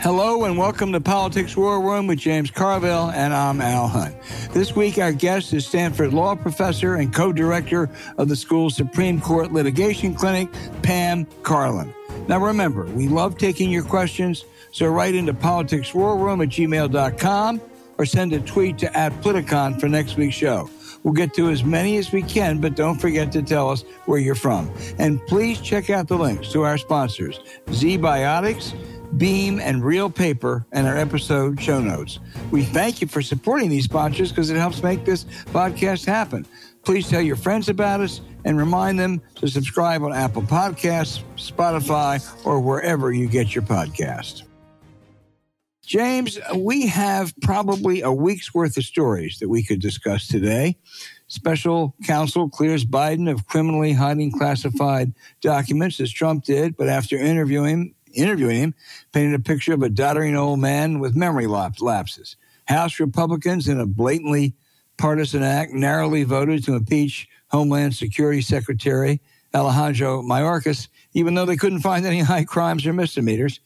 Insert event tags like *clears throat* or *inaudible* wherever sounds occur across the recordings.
Hello and welcome to Politics War Room with James Carville, and I'm Al Hunt. This week, our guest is Stanford Law Professor and co director of the school's Supreme Court Litigation Clinic, Pam Karlan. Now, remember, we love taking your questions, so write into politicswarroom at gmail.com or send a tweet to at Politicon for next week's show. We'll get to as many as we can, but don't forget to tell us where you're from. And please check out the links to our sponsors, ZBiotics, Beam, and Real Paper, and our episode show notes. We thank you for supporting these sponsors because it helps make this podcast happen. Please tell your friends about us and remind them to subscribe on Apple Podcasts, Spotify, or wherever you get your podcast. James, we have probably a week's worth of stories that we could discuss today. Special counsel clears Biden of criminally hiding classified documents, as Trump did, but after interviewing interviewing him, painted a picture of a doddering old man with memory lapses. House Republicans, in a blatantly partisan act, narrowly voted to impeach Homeland Security Secretary Alejandro Mayorkas, even though they couldn't find any *laughs* high crimes or misdemeanors.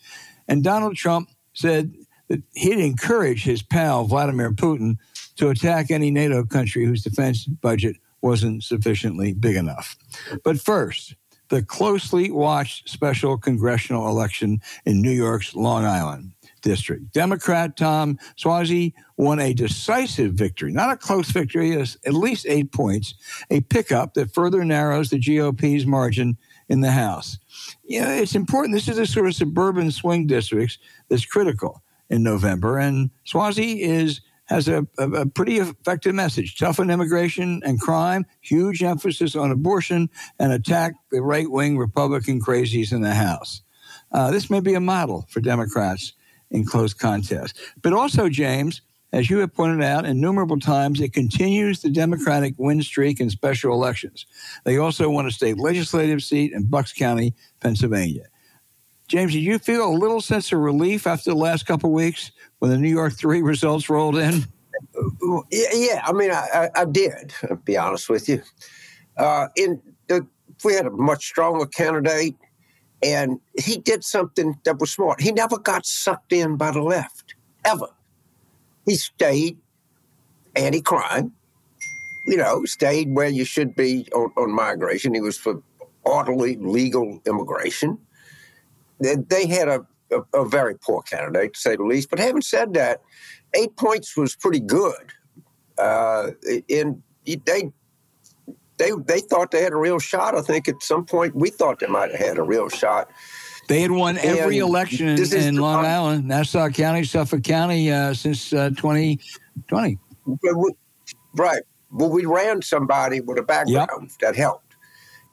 And Donald Trump said that he'd encourage his pal Vladimir Putin to attack any NATO country whose defense budget wasn't sufficiently big enough. But first, the closely watched special congressional election in New York's Long Island district. Democrat Tom Suozzi won a decisive victory, not a close victory, at least eight points, a pickup that further narrows the GOP's margin in the House. You know, it's important. This is a sort of suburban swing districts that's critical in November, and Suozzi is has a, a, a, pretty effective message tough on immigration and crime, huge emphasis on abortion, and attack the right wing Republican crazies in the House. Uh, this may be a model for Democrats in close contests. But also, James, as you have pointed out innumerable times, it continues the Democratic win streak in special elections. They also won a state legislative seat in Bucks County, Pennsylvania. James, did you feel a little sense of relief after the last couple of weeks when the New York three *laughs* results rolled in? Yeah, I mean, I, I did. To be honest with you, uh, in the, we had a much stronger candidate, and he did something that was smart. He never got sucked in by the left ever. He stayed anti-crime. You know, stayed where you should be on, on migration. He was for orderly, legal immigration. They, they had a a, a, very poor candidate, to say the least. But having said that, eight points was pretty good. Uh, and they they they thought they had a real shot. I think at some point we thought they might have had a real shot. They had won every and election in, in Long Island, Nassau County, Suffolk County uh, since uh, 2020. Right. Well, we ran somebody with a background yep. that helped.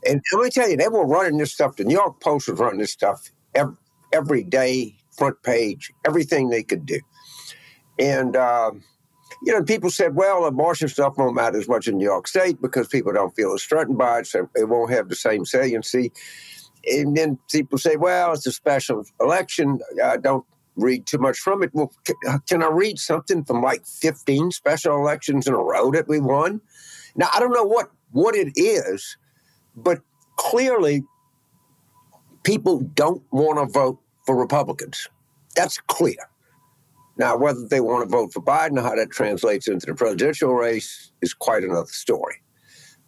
And let me tell you, they were running this stuff. The New York Post was running this stuff every, every day, front page, everything they could do. And, uh, you know, people said, well, abortion stuff won't matter as much in New York State because people don't feel as threatened by it, so it won't have the same saliency. And then people say, well, it's a special election. I don't read too much from it. Well, can I read something from like 15 special elections in a row that we won? Now, I don't know what, what it is, but clearly people don't want to vote for Republicans. That's clear. Now, whether they want to vote for Biden or how that translates into the presidential race is quite another story.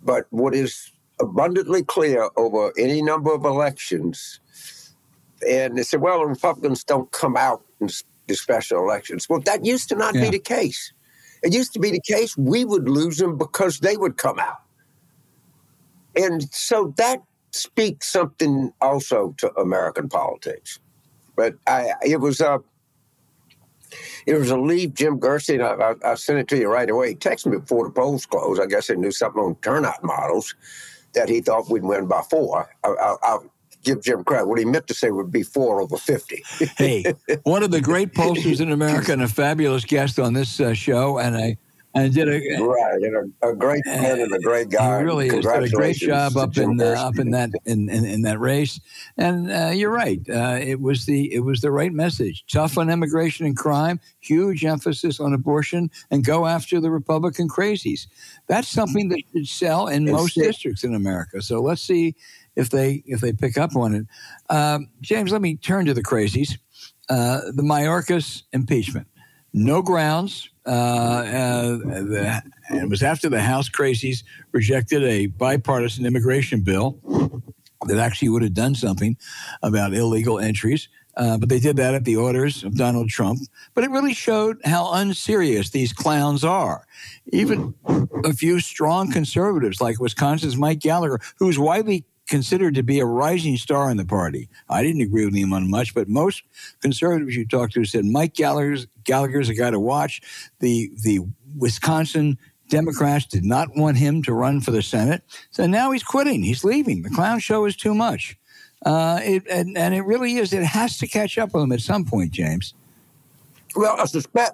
But what is abundantly clear over any number of elections, and they said, well, the Republicans don't come out in the special elections. Well, that used to not yeah. be the case. It used to be the case we would lose them because they would come out. And so that speak something also to American politics. But I, it was a, It was a leave Jim Gerstein. I, I, I, sent it to you right away. He texted me before the polls closed. I guess he knew something on turnout models that he thought we'd win by four. I, will give Jim credit. What he meant to say would be four over 50. hey, one of the great *laughs* pollsters in America and a fabulous guest on this uh, show. And I and did a right and a, a great man and a great guy. He really did a great job up in uh, up in that in, in, in, that race. And uh, you're right. Uh, it was the it was the right message. Tough on immigration and crime. Huge emphasis on abortion and go after the Republican crazies. That's something that should sell in it's most it. districts in America. So let's see if they if they pick up on it. Um, James, let me turn to the crazies. Uh, the Mayorkas impeachment. No grounds uh, uh, the, it was after the House crazies rejected a bipartisan immigration bill that actually would have done something about illegal entries. Uh, but they did that at the orders of Donald Trump. But it really showed how unserious these clowns are. Even a few strong conservatives, like Wisconsin's Mike Gallagher, who's widely considered to be a rising star in the party. I didn't agree with him on much, but most conservatives you talked to said Mike Gallagher's, Gallagher's a guy to watch. The the Wisconsin Democrats did not want him to run for the Senate, so now he's quitting. He's leaving. The clown show is too much. Uh, it, and, and it really is. It has to catch up with him at some point, James. Well, I suspect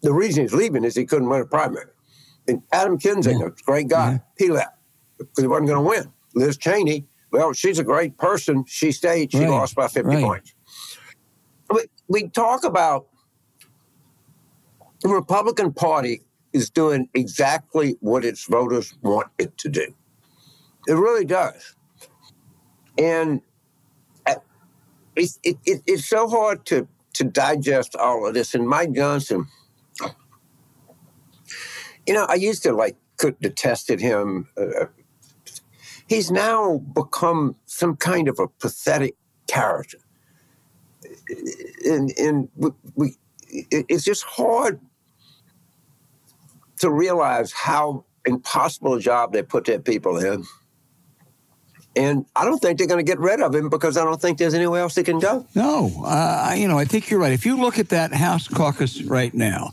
the reason he's leaving is he couldn't win a primary. And Adam Kinzinger, yeah. great guy, yeah. he left because he wasn't going to win. Liz Cheney, well, she's a great person. She stayed. She right. lost by 50 right. points. We, we talk about the Republican Party is doing exactly what its voters want it to do. It really does. And uh, it, it, it, it's so hard to, to digest all of this. And Mike Johnson, you know, I used to like could detested him uh, he's now become some kind of a pathetic character. And, and we, we, it's just hard to realize how impossible a job they put their people in. And I don't think they're going to get rid of him because I don't think there's anywhere else they can go. No, uh, you know, I think you're right. If you look at that House caucus right now,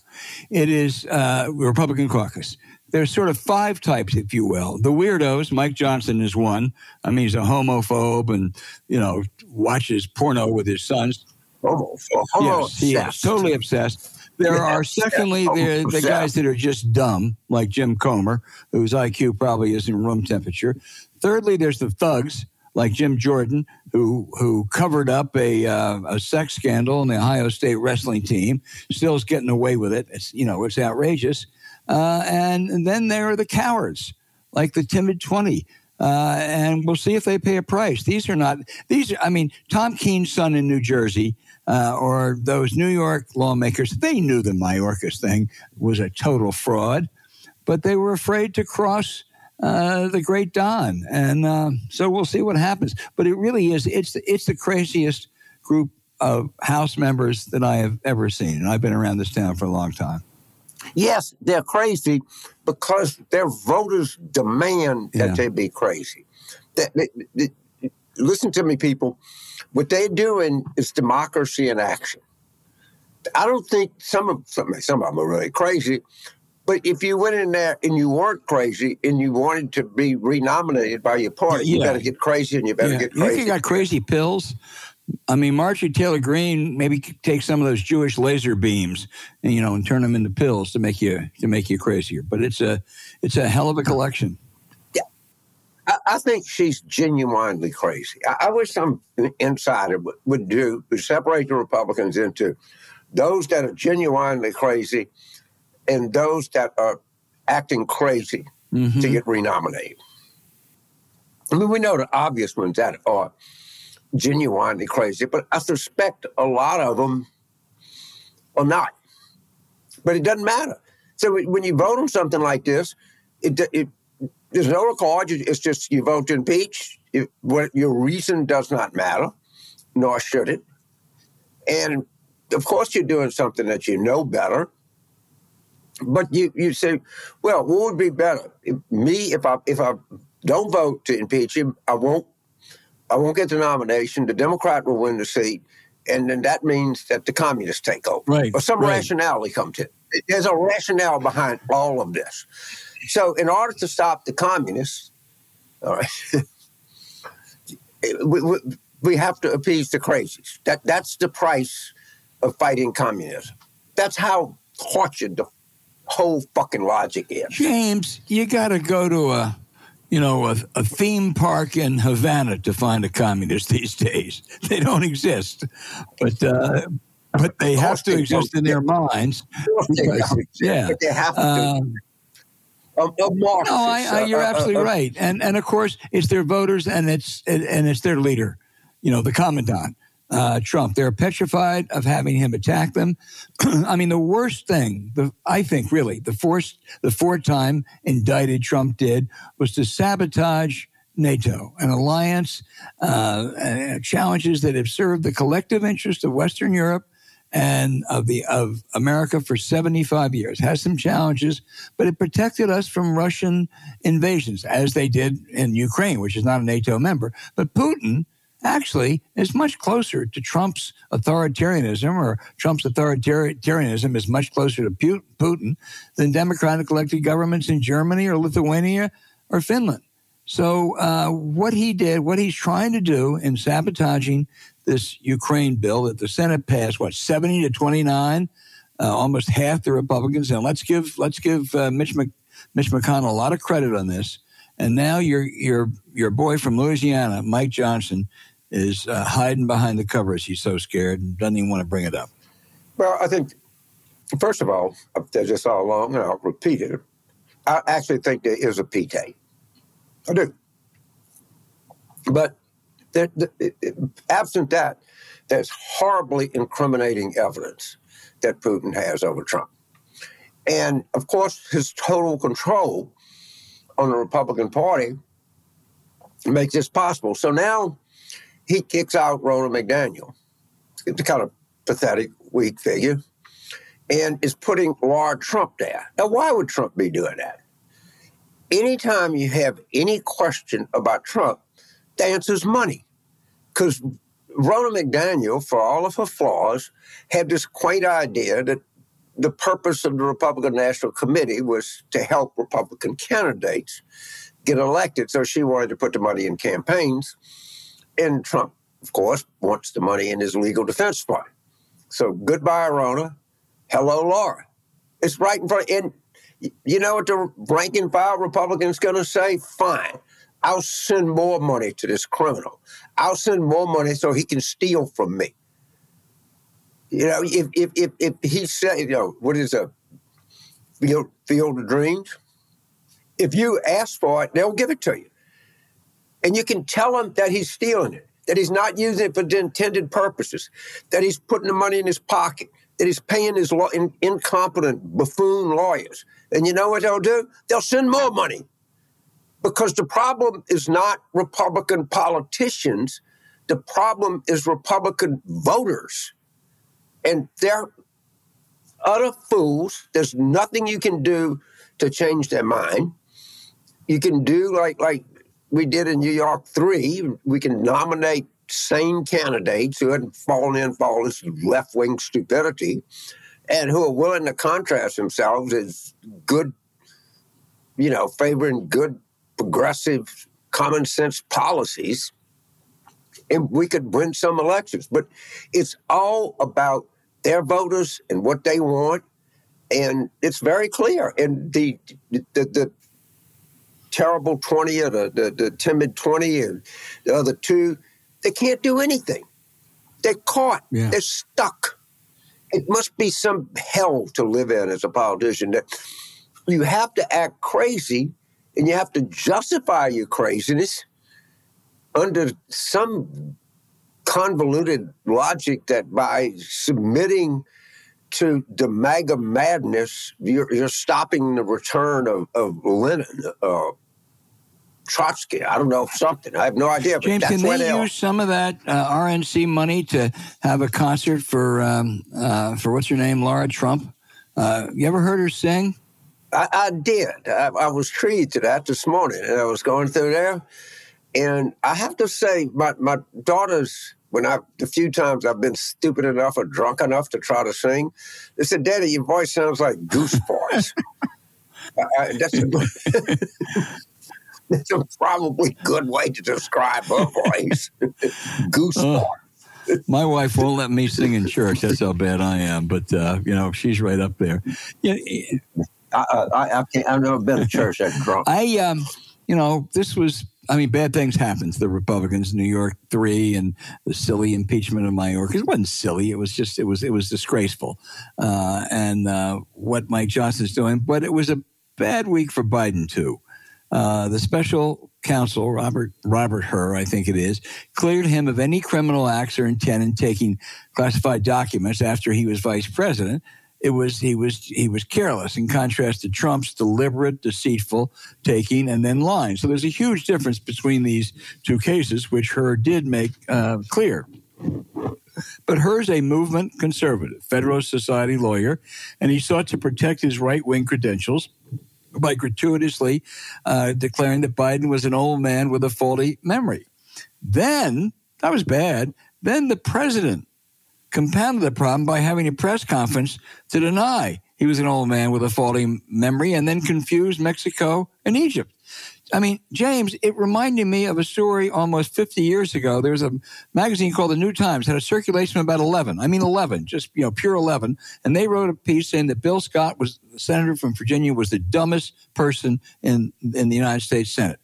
it is uh, Republican caucus there's sort of five types, if you will. The weirdos, Mike Johnson is one. I mean, he's a homophobe and, you know, watches porno with his sons. Homo, yes, he is totally obsessed. There yeah, are, secondly, yeah, the guys that are just dumb, like Jim Comer, whose IQ probably isn't room temperature. Thirdly, there's the thugs, like Jim Jordan, who who covered up a uh, a sex scandal in the Ohio State wrestling team, still is getting away with it. It's you know it's outrageous. Uh, and, and, then there are the cowards, like the timid 20. Uh, and we'll see if they pay a price. These are not, these are, I mean, Tom Kean's son in New Jersey, uh, or those New York lawmakers, they knew the Mayorkas thing was a total fraud, but they were afraid to cross uh, the great Don. And uh, so we'll see what happens. But it really is, it's, it's the craziest group of House members that I have ever seen. And I've been around this town for a long time. Yes, they're crazy because their voters demand that yeah. they be crazy. That, they, they, listen to me, people. What they're doing is democracy in action. I don't think some of some, some of them are really crazy, but if you went in there and you weren't crazy and you wanted to be renominated by your party, yeah. you better get crazy and you better yeah. get crazy. You got crazy pills. I mean, Marjorie Taylor Greene maybe take some of those Jewish laser beams, and, you know, and turn them into pills to make you to make you crazier. But it's a it's a hell of a collection. Yeah, I, I think she's genuinely crazy. I, I wish some insider would, would do would separate the Republicans into those that are genuinely crazy and those that are acting crazy mm-hmm. to get renominated. I mean, we know the obvious ones that are genuinely crazy, but I suspect a lot of them are not. But it doesn't matter. So when you vote on something like this, it, it there's no record. It's just you vote to impeach. It, what your reason does not matter, nor should it. And of course, you're doing something that you know better. But you, you say, well, what would be better? If, me, if I if I don't vote to impeach him, I won't I won't get the nomination. The Democrat will win the seat, and then that means that the communists take over. Right. Or some right. rationality comes in. There's a rationale behind all of this. So, in order to stop the communists, all right, *laughs* we, we, we have to appease the crazies. That that's the price of fighting communism. That's how tortured the whole fucking logic is. James, you got to go to a you know, a, a, theme park in Havana to find a communist *laughs* these days. They don't exist, but uh, but they have to exist in their minds. Because, yeah, but they have to. Um, no, I, I, you're uh, absolutely uh, right, and and of course it's their voters and it's and it's their leader, you know, the commandant uh, Trump. They're petrified of having him attack them. *clears throat* I mean, the worst thing, the, I think, really, the fourth, the fourth time indicted Trump did was to sabotage NATO, an alliance, uh, challenges that have served the collective interest of Western Europe and of the of America for 75 years. Has some challenges, but it protected us from Russian invasions, as they did in Ukraine, which is not a NATO member. But Putin actually is much closer to Trump's authoritarianism, or Trump's authoritarianism is much closer to Putin than democratic elected governments in Germany or Lithuania or Finland. So, uh, what he did, what he's trying to do in sabotaging this Ukraine bill that the Senate passed, what, 70 to 29, uh, almost half the Republicans. And let's give, let's give uh, Mitch, Mc, Mitch McConnell a lot of credit on this. And now your your your boy from Louisiana, Mike Johnson, is uh, hiding behind the covers. He's so scared and doesn't even want to bring it up. Well, I think, first of all, I've just all along, and I'll repeat it. I actually think there is a P-Tay. I do. But there, the, absent that, there's horribly incriminating evidence that Putin has over Trump. And of course, his total control on the Republican Party makes this possible. So now he kicks out Ronna McDaniel. It's kind of pathetic, weak figure, and is putting Laura Trump there. Now, why would Trump be doing that? Anytime you have any question about Trump, the answer is money. Because Ronna McDaniel, for all of her flaws, had this quaint idea that the purpose of the Republican National Committee was to help Republican candidates get elected. So she wanted to put the money in campaigns. And Trump, of course, wants the money in his legal defense fund. So goodbye, Ronna. Hello, Laura. It's right in front. And you know what the rank and file Republican's going to say? Fine. I'll send more money to this criminal. I'll send more money so he can steal from me. You know, if if if, if he said, you know, what is a field field of dreams? If you ask for it, they'll give it to you. And you can tell him that he's stealing it, that he's not using it for the intended purposes, that he's putting the money in his pocket, that he's paying his law- in, incompetent buffoon lawyers. And you know what they'll do? They'll send more money. Because the problem is not Republican politicians, the problem is Republican voters. And they're utter fools. There's nothing you can do to change their mind. You can do like like we did in New York three. We can nominate sane candidates who hadn't fallen in for all this left wing stupidity and who are willing to contrast themselves as good, you know, favoring good, progressive, common sense policies. And we could win some elections. But it's all about their voters and what they want. And it's very clear. And the, the, the terrible 20 or the, the, the timid 20 and the other two, they can't do anything. They're caught. Yeah. They're stuck. It must be some hell to live in as a politician that you have to act crazy and you have to justify your craziness under some convoluted logic that by submitting to the MAGA madness, you're, you're stopping the return of, of Lenin, uh, Trotsky. I don't know something. I have no idea. James, can they, use some of that uh, RNC money to have a concert for um, uh, for what's her name, Laura Trump? Uh, you ever heard her sing? I, I did. I, I, was treated to that this morning, and I was going through there, and I have to say, my my daughter's when I the few times I've been stupid enough or drunk enough to try to sing, they said, "Daddy, your voice sounds like goose *laughs* voice." that's, a, *laughs* that's a probably good way to describe her voice. *laughs* goose uh, voice. My wife won't let me sing in church. That's how bad I am. But uh, you know, she's right up there. Yeah, I, I, I can't, I've never been to church that drunk. I, um, you know, this was I mean, bad things happened to the Republicans. New York three and the silly impeachment of Mayorkas. It wasn't silly. It was just it was it was disgraceful. Uh, and uh, what Mike Johnson's doing, but it was a bad week for Biden too. Uh, the special counsel Robert Robert Hur, I think it is, cleared him of any criminal acts or intent in taking classified documents after he was vice president it was he was he was careless in contrast to Trump's deliberate, deceitful taking and then lying. So there's a huge difference between these two cases, which Hur did make uh, clear. But Hur's a movement conservative, Federalist Society lawyer, and he sought to protect his right wing credentials by gratuitously uh, declaring that Biden was an old man with a faulty memory. Then, that was bad. Then the president compounded the problem by having a press conference to deny he was an old man with a faulty memory and then confused Mexico and Egypt. I mean, James, it reminded me of a story almost 50 years ago. There was a magazine called the New Times, had a circulation of about 11. I mean, 11, just, you know, pure 11. And they wrote a piece saying that Bill Scott was, the senator from Virginia, was the dumbest person in, in the United States Senate.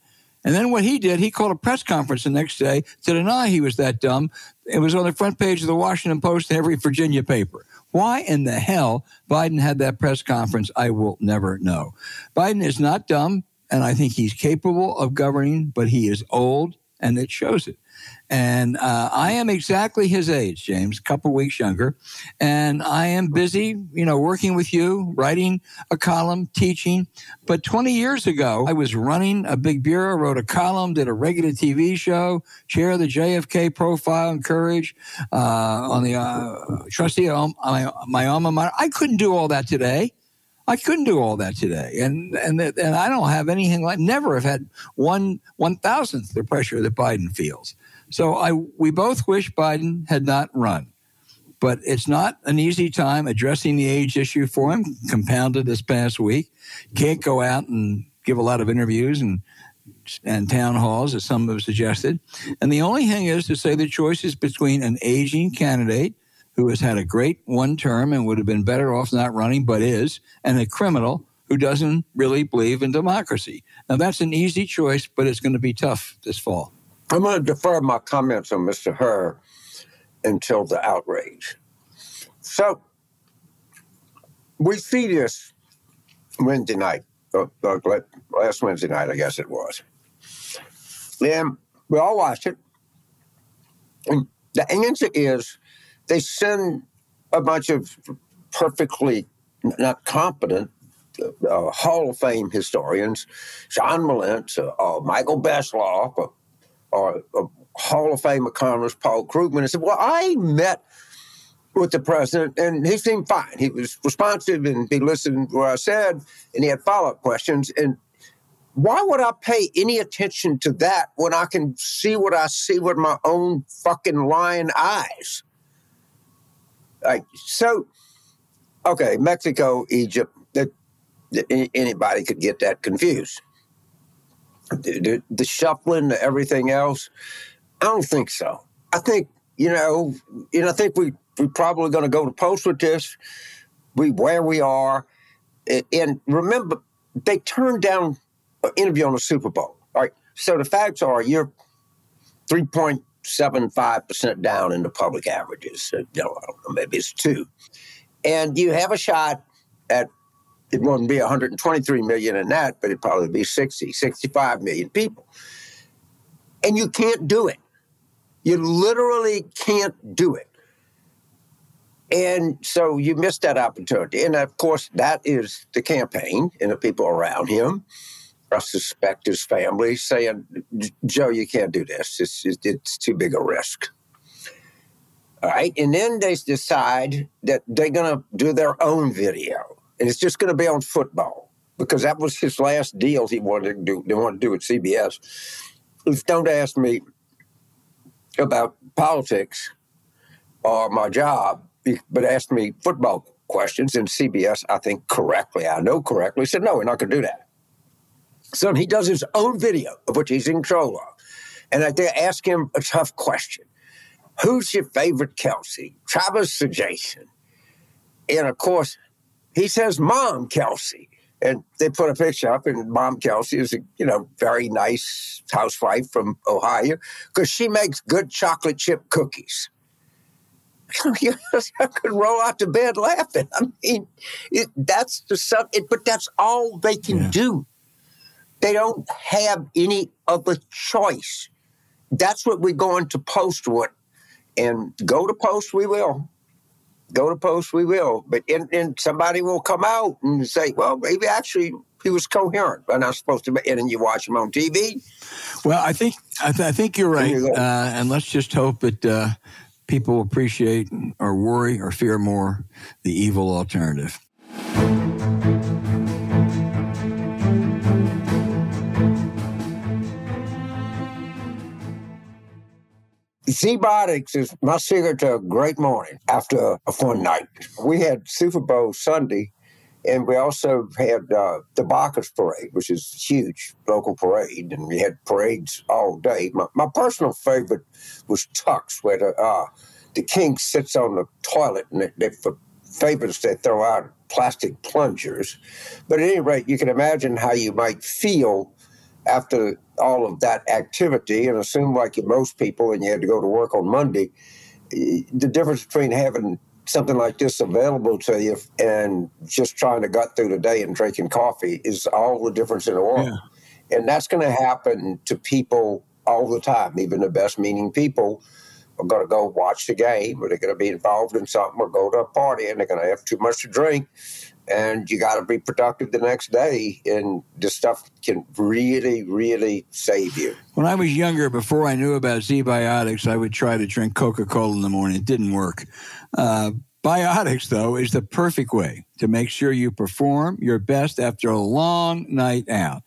And then what he did, he called a press conference the next day to deny he was that dumb. It was on the front page of the Washington Post and every Virginia paper. Why in the hell Biden had that press conference, I will never know. Biden is not dumb, and I think he's capable of governing, but he is old, and it shows it. And uh, I am exactly his age, James, a couple weeks younger. And I am busy, you know, working with you, writing a column, teaching. But 20 years ago, I was running a big bureau, wrote a column, did a regular TV show, chair of the JFK profile and courage uh, on the uh, trustee of my, my alma mater. I couldn't do all that today. I couldn't do all that today, and and and I don't have anything like never have had one one thousandth the pressure that Biden feels. So I, we both wish Biden had not run. But it's not an easy time addressing the age issue for him, compounded this past week. Can't go out and give a lot of interviews and and town halls, as some have suggested. And the only thing is to say the choice is between an aging candidate who has had a great one term and would have been better off not running, but is, and a criminal who doesn't really believe in democracy. Now, that's an easy choice, but it's going to be tough this fall. I'm going to defer my comments on Mr. Hur until the outrage. So we see this Wednesday night, uh, uh, last Wednesday night, I guess it was. And we all watched it. And the answer is they send a bunch of perfectly not competent uh, Hall of Fame historians, Sean Wilentz, uh, uh, Michael Beschloss, or a Hall of Fame economist, Paul Krugman, and said, Well, I met with the president and he seemed fine. He was responsive and he listened to what I said and he had follow up questions. And why would I pay any attention to that when I can see what I see with my own fucking lying eyes? Like, so, okay, Mexico, Egypt, that, anybody could get that confused the, the shuffling, everything else. I don't think so. I think you know, and I think we we're probably going to go to post with this. We where we are, and remember they turned down an interview on the Super Bowl. All right, so the facts are you're three point seven five percent down in the public averages. You know, maybe it's two, and you have a shot at it wouldn't be 123 million in that, but it'd probably be 60, 65 million people. And you can't do it. You literally can't do it. And so you missed that opportunity. And of course, that is the campaign and the people around him. I suspect his family saying, Joe, you can't do this. It's, it's too big a risk. All right. And then they decide that they're going to do their own video and it's just going to be on football because that was his last deal he wanted to do. They wanted to do at CBS. Don't ask me, about politics or my job, but ask me football questions in CBS, I think correctly, I know correctly, said, no, we're not going to do that. So he does his own video of which he's in control of. And they ask him a tough question. Who's your favorite Kelce? Travis or Jason? And of course, he says, Mom Kelce. And they put a picture up, and Mom Kelce is a you know very nice housewife from Ohio because she makes good chocolate chip cookies. *laughs* I could roll out to bed laughing. I mean, it, that's the sub. It, but that's all they can yeah. do. They don't have any other choice. That's what we're going to post with, and go to post we will go to post, we will. But and, somebody will come out and say, well, maybe actually he was coherent, but not supposed to be. And then you watch him on TV. Well, I think I, th- I think you're right, you uh, and let's just hope that uh, people appreciate or worry or fear more the evil alternative. ZBiotics is my secret to a great morning after a fun night. We had Super Bowl Sunday, and we also had uh, the Bacchus Parade, which is a huge local parade, and we had parades all day. My, my personal favorite was Tucks, where the, uh, the king sits on the toilet, and they, they, for favorites, they throw out plastic plungers. But at any rate, you can imagine how you might feel after all of that activity and assume like most people and you had to go to work on monday eh, the difference between having something like this available to you and just trying to gut through the day and drinking coffee is all the difference in the world. Yeah. and that's going to happen to people all the time. Even the best meaning people are going to go watch the game or they're going to be involved in something or go to a party and they're going to have too much to drink and you got to be productive the next day. And this stuff can really, really save you. When I was younger, before I knew about ZBiotics, I would try to drink Coca Cola in the morning. It didn't work. Uh, Biotics, though, is the perfect way to make sure you perform your best after a long night out.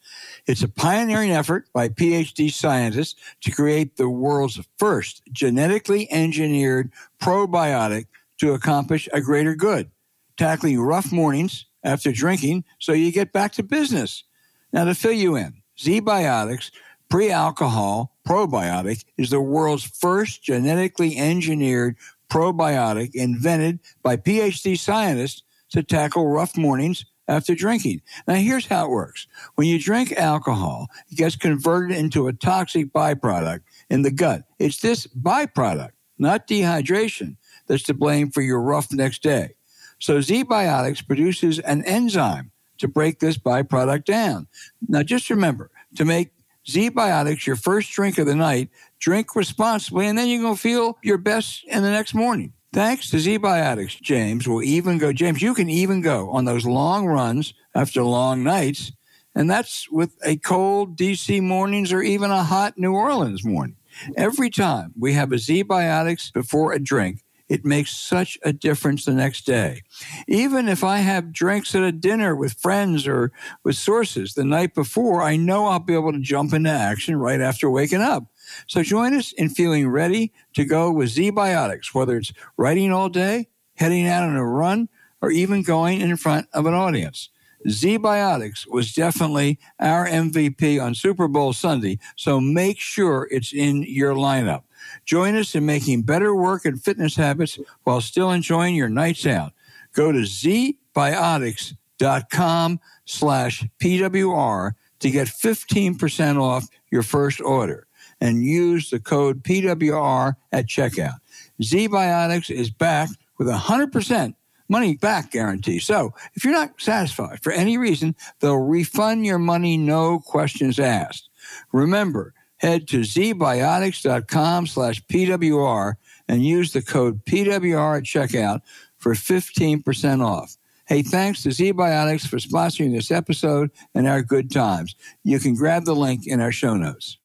It's a pioneering effort by PhD scientists to create the world's first genetically engineered probiotic to accomplish a greater good tackling rough mornings after drinking so you get back to business. Now, to fill you in, ZBiotics pre alcohol probiotic is the world's first genetically engineered probiotic invented by PhD scientists to tackle rough mornings after drinking. Now, here's how it works when you drink alcohol, it gets converted into a toxic byproduct in the gut. It's this byproduct, not dehydration, that's to blame for your rough next day. So ZBiotics produces an enzyme to break this byproduct down. Now, just remember to make ZBiotics your first drink of the night, drink responsibly, and then you're going to feel your best in the next morning. Thanks to ZBiotics, James will even go, James, you can even go on those long runs after long nights. And that's with a cold DC mornings or even a hot New Orleans morning. Every time we have a ZBiotics before a drink, it makes such a difference the next day. Even if I have drinks at a dinner with friends or with sources the night before, I know I'll be able to jump into action right after waking up. So join us in feeling ready to go with ZBiotics, whether it's writing all day, heading out on a run, or even going in front of an audience. ZBiotics was definitely our MVP on Super Bowl Sunday, so make sure it's in your lineup. Join us in making better work and fitness habits while still enjoying your nights out. Go to zbiotics.com slash PWR to get 15% off your first order and use the code PWR at checkout. ZBiotics is backed with a 100% money back guarantee. So if you're not satisfied for any reason, they'll refund your money, no questions asked. Remember, head to zbiotics.com slash PWR and use the code PWR at checkout for 15% off. Hey, thanks to ZBiotics for sponsoring this episode and our good times. You can grab the link in our show notes.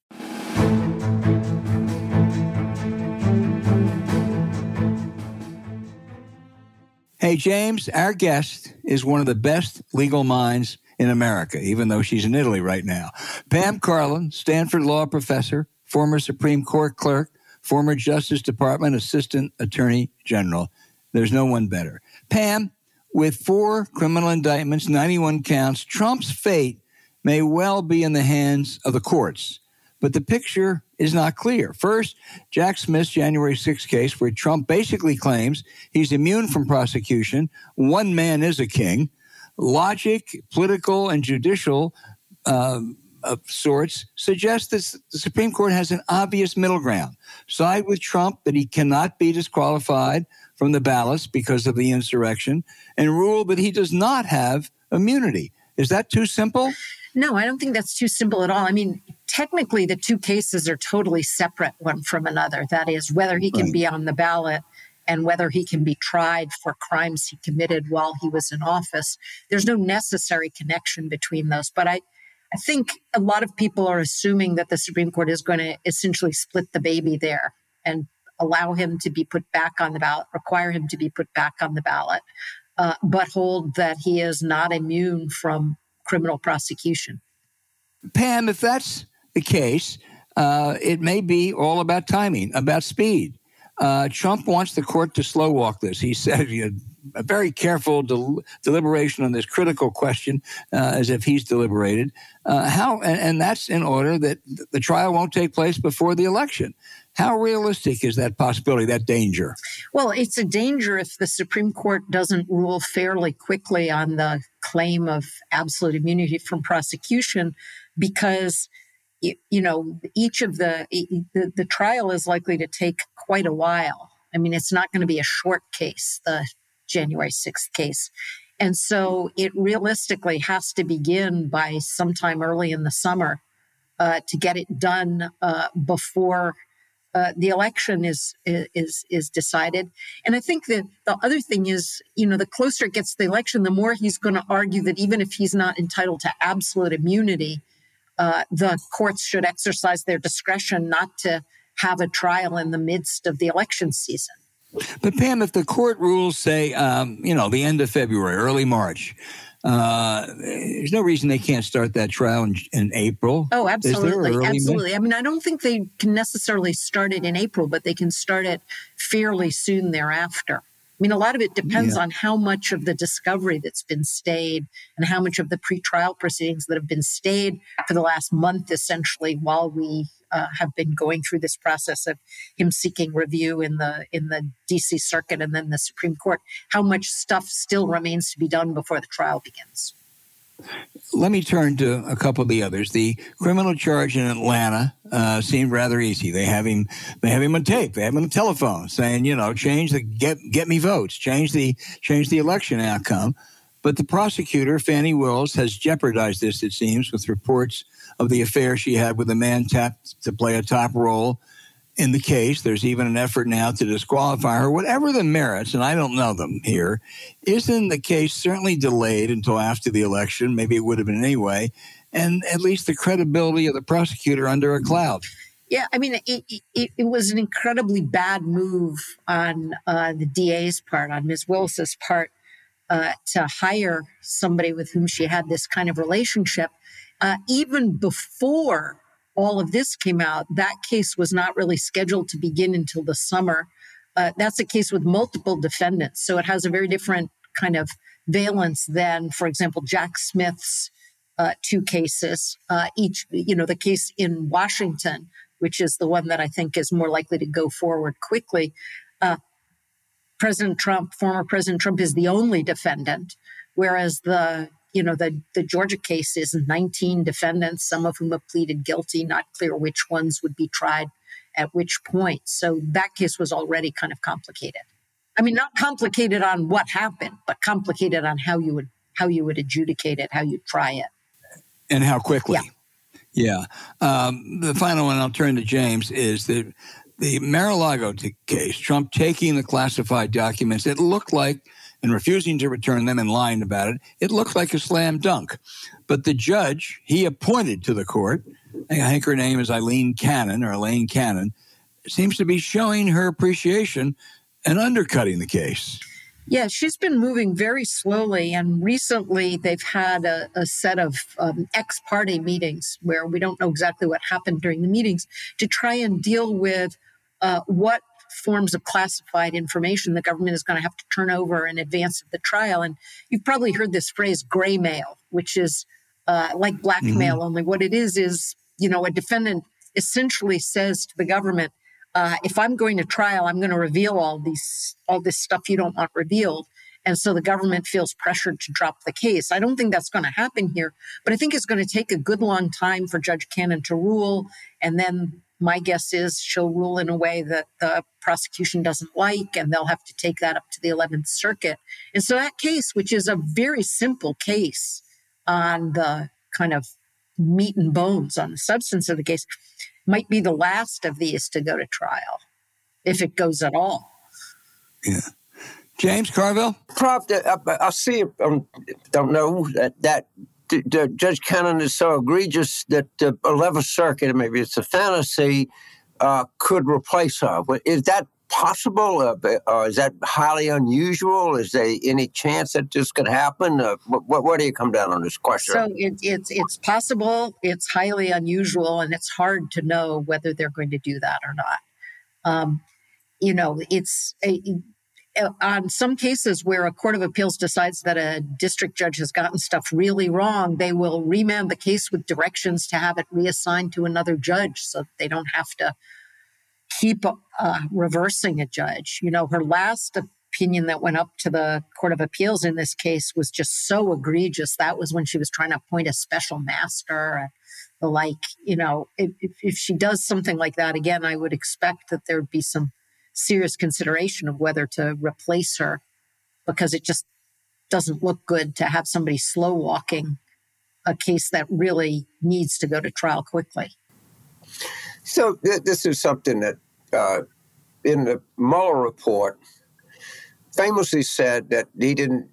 Hey, James, our guest is one of the best legal minds in America, even though she's in Italy right now. Pam Karlan, Stanford law professor, former Supreme Court clerk, former Justice Department Assistant Attorney General. There's no one better. Pam, with four criminal indictments, 91 counts, Trump's fate may well be in the hands of the courts. But the picture is not clear. First, Jack Smith's January 6 case, where Trump basically claims he's immune from prosecution. One man is a king. Logic, political, and judicial uh, of sorts suggests that the Supreme Court has an obvious middle ground. Side with Trump that he cannot be disqualified from the ballots because of the insurrection, and rule that he does not have immunity. Is that too simple? No, I don't think that's too simple at all. I mean, technically, the two cases are totally separate one from another. That is, whether he can right. be on the ballot and whether he can be tried for crimes he committed while he was in office. There's no necessary connection between those. But I, I think a lot of people are assuming that the Supreme Court is going to essentially split the baby there and allow him to be put back on the ballot, require him to be put back on the ballot, uh, but hold that he is not immune from criminal prosecution. Pam, if that's the case, uh, it may be all about timing, about speed. Uh, Trump wants the court to slow walk this. He said a very careful del- deliberation on this critical question, uh, as if he's deliberated. Uh, how and, and, that's in order that the trial won't take place before the election. How realistic is that possibility, that danger? Well, it's a danger if the Supreme Court doesn't rule fairly quickly on the claim of absolute immunity from prosecution, because you know each of the, the the trial is likely to take quite a while. I mean, it's not going to be a short case, the January 6th case. And so it realistically has to begin by sometime early in the summer uh, to get it done uh, before uh, the election is is is decided. And I think that the other thing is, you know, the closer it gets to the election, the more he's going to argue that even if he's not entitled to absolute immunity, uh, the courts should exercise their discretion not to have a trial in the midst of the election season. But Pam, if the court rules say, um, you know, the end of February, early March, uh, there's no reason they can't start that trial in, in April. Oh, absolutely, absolutely. May? I mean, I don't think they can necessarily start it in April, but they can start it fairly soon thereafter. I mean, a lot of it depends yeah. on how much of the discovery that's been stayed and how much of the pretrial proceedings that have been stayed for the last month, essentially, while we uh, have been going through this process of him seeking review in the in the D.C. Circuit and then the Supreme Court. How much stuff still remains to be done before the trial begins? Let me turn to a couple of the others. The criminal charge in Atlanta uh, seemed rather easy. They have him, they have him on tape. They have him on the telephone saying, you know, change the get get me votes, change the change the election outcome. But the prosecutor, Fani Willis, has jeopardized this, it seems, with reports of the affair she had with a man tapped to play a top role in the case. There's even an effort now to disqualify her. Whatever the merits, and I don't know them here, isn't the case certainly delayed until after the election? Maybe it would have been anyway. And at least the credibility of the prosecutor under a cloud. Yeah, I mean, it, it, it was an incredibly bad move on uh, the DA's part, on Ms. Willis's part, uh, to hire somebody with whom she had this kind of relationship uh, even before all of this came out, that case was not really scheduled to begin until the summer. Uh, that's a case with multiple defendants. So it has a very different kind of valence than, for example, Jack Smith's uh, two cases. Uh, each, you know, the case in Washington, which is the one that I think is more likely to go forward quickly. Uh, President Trump, former President Trump, is the only defendant, whereas the you know, the, the Georgia case is 19 defendants, some of whom have pleaded guilty, not clear which ones would be tried at which point. So that case was already kind of complicated. I mean, not complicated on what happened, but complicated on how you would how you would adjudicate it, how you'd try it, and how quickly. Yeah. Yeah. Um, the final one I'll turn to James is that the Mar-a-Lago case, Trump taking the classified documents, it looked like and refusing to return them and lying about it, it looked like a slam dunk. But the judge he appointed to the court, I think her name is Aileen Cannon or Elaine Cannon, seems to be showing her appreciation and undercutting the case. Yeah, she's been moving very slowly. And recently they've had a, a set of um, ex parte meetings where we don't know exactly what happened during the meetings to try and deal with uh, what forms of classified information the government is going to have to turn over in advance of the trial. And you've probably heard this phrase gray mail, which is uh, like blackmail, mm-hmm. only what it is is, you know, a defendant essentially says to the government, uh, if I'm going to trial, I'm going to reveal all these all this stuff you don't want revealed. And so the government feels pressured to drop the case. I don't think that's going to happen here, but I think it's going to take a good long time for Judge Cannon to rule. And then my guess is she'll rule in a way that the prosecution doesn't like, and they'll have to take that up to the 11th Circuit. And so that case, which is a very simple case on the kind of meat and bones on the substance of the case, might be the last of these to go to trial, if it goes at all. Yeah. James Carville? Prof, I, I see, I um, don't know that, that Judge Cannon is so egregious that the 11th Circuit, maybe it's a fantasy, uh, could replace her. Is that possible? Uh, or is that highly unusual? Is there any chance that this could happen? Uh, what, where do you come down on this question? So it, it's it's possible. It's highly unusual, and it's hard to know whether they're going to do that or not. Um, you know, it's a, uh, on some cases where a court of appeals decides that a district judge has gotten stuff really wrong, they will remand the case with directions to have it reassigned to another judge so they don't have to keep uh, reversing a judge. You know, her last opinion that went up to the court of appeals in this case was just so egregious. That was when she was trying to appoint a special master and the like. You know, if, if she does something like that again, I would expect that there'd be some serious consideration of whether to replace her because it just doesn't look good to have somebody slow walking a case that really needs to go to trial quickly. So th- this is something that uh, in the Mueller report famously said that he didn't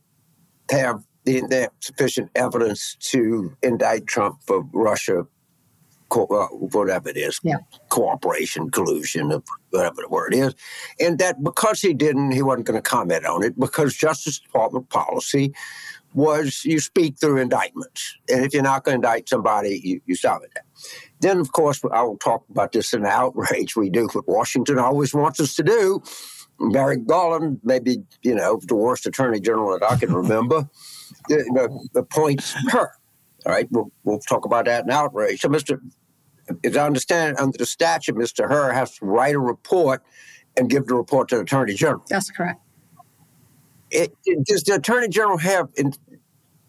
have he didn't have sufficient evidence to indict Trump for Russia co- uh, whatever it is, yeah. cooperation, collusion, whatever the word is. And that because he didn't, he wasn't going to comment on it because Justice Department policy was you speak through indictments. And if you're not going to indict somebody, you, you stop it. Then, of course, I will talk about this in the outrage we do, what Washington always wants us to do. Merrick Garland, maybe, you know, the worst attorney general that I can remember, *laughs* the, the points Hur. All right, we'll, we'll talk about that in outrage. So, Mr as I understand it, under the statute, Mr. Hur has to write a report and give the report to the Attorney General. That's correct. It, it, does the Attorney General have,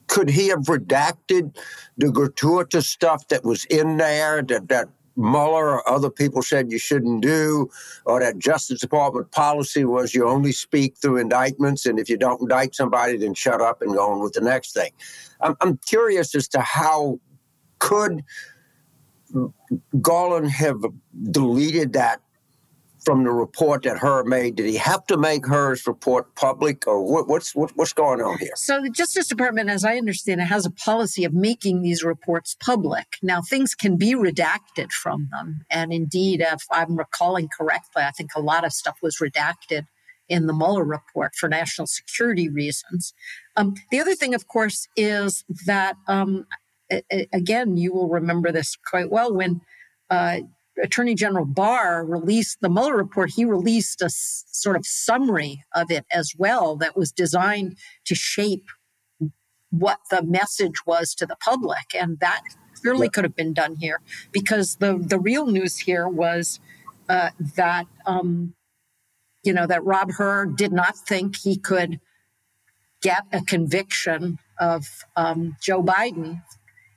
could he have redacted the gratuitous stuff that was in there that, that Mueller or other people said you shouldn't do, or that Justice Department policy was you only speak through indictments, and if you don't indict somebody, then shut up and go on with the next thing. I'm, I'm curious as to how could Garland have deleted that from the report that Hur made? Did he have to make Hur's report public, or what, what's what, what's going on here? So the Justice Department, as I understand it, has a policy of making these reports public. Now things can be redacted from them, and indeed, if I'm recalling correctly, I think a lot of stuff was redacted in the Mueller report for national security reasons. Um, the other thing, of course, is that um, again, you will remember this quite well when uh, Attorney General Barr released the Mueller report. He released a s- sort of summary of it as well that was designed to shape what the message was to the public, and that clearly yeah. could have been done here because the the real news here was uh, that um, you know that Rob Hur did not think he could get a conviction of um, Joe Biden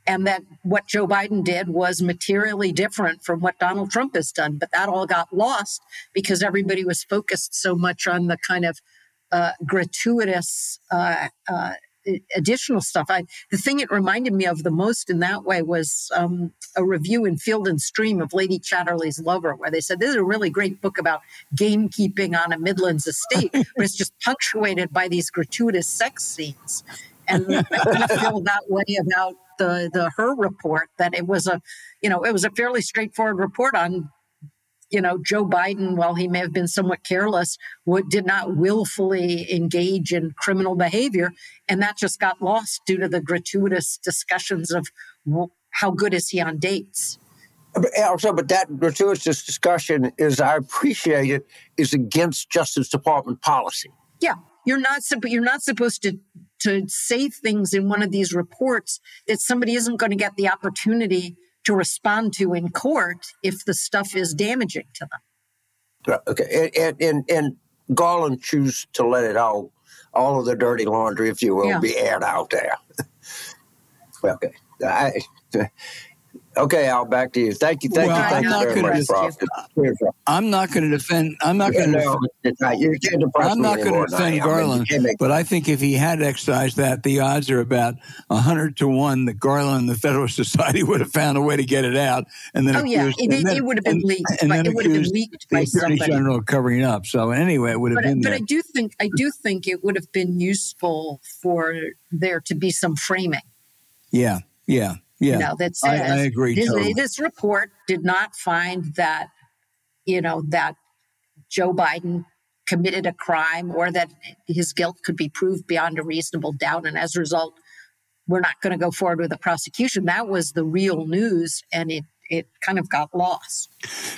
and that what Joe Biden did was materially different from what Donald Trump has done. But that all got lost because everybody was focused so much on the kind of uh, gratuitous uh, uh, additional stuff. I, the thing it reminded me of the most in that way was um, a review in Field and Stream of Lady Chatterley's Lover, where they said this is a really great book about gamekeeping on a Midlands estate, *laughs* but it's just punctuated by these gratuitous sex scenes. And *laughs* I feel that way about the the Hur report that it was a you know it was a fairly straightforward report on you know Joe Biden while he may have been somewhat careless would, did not willfully engage in criminal behavior. And that just got lost due to the gratuitous discussions of how good is he on dates. Eh, also, but that gratuitous discussion is, I appreciate it, is against Justice Department policy. Yeah, you're not you're not supposed to to say things in one of these reports that somebody isn't going to get the opportunity to respond to in court if the stuff is damaging to them. Okay, and and, and Garland choose to let it all, all of the dirty laundry, if you will, yeah. be aired out there. *laughs* okay, I, Okay, Al, back to you. Thank you. Thank well, you. Thank I'm you very much, Prof. I'm not going to defend. I'm not going to. I'm not going to defend Garland, I mean, but I think if he had excised that, the odds are about hundred to one that Garland and the Federalist *laughs* Society would have found a way to get it out, and then oh accused, yeah, it, then, it, would have been and, leaked. And then it would have been leaked by the Attorney somebody. General covering up. So anyway, it would have but, been. But there. I do think I do think it would have been useful for there to be some framing. Yeah, yeah. Yeah, you know, that says I, I agree. This, totally. this report did not find that, you know, that Joe Biden committed a crime or that his guilt could be proved beyond a reasonable doubt. And as a result, we're not going to go forward with a prosecution. That was the real news, and it it kind of got lost.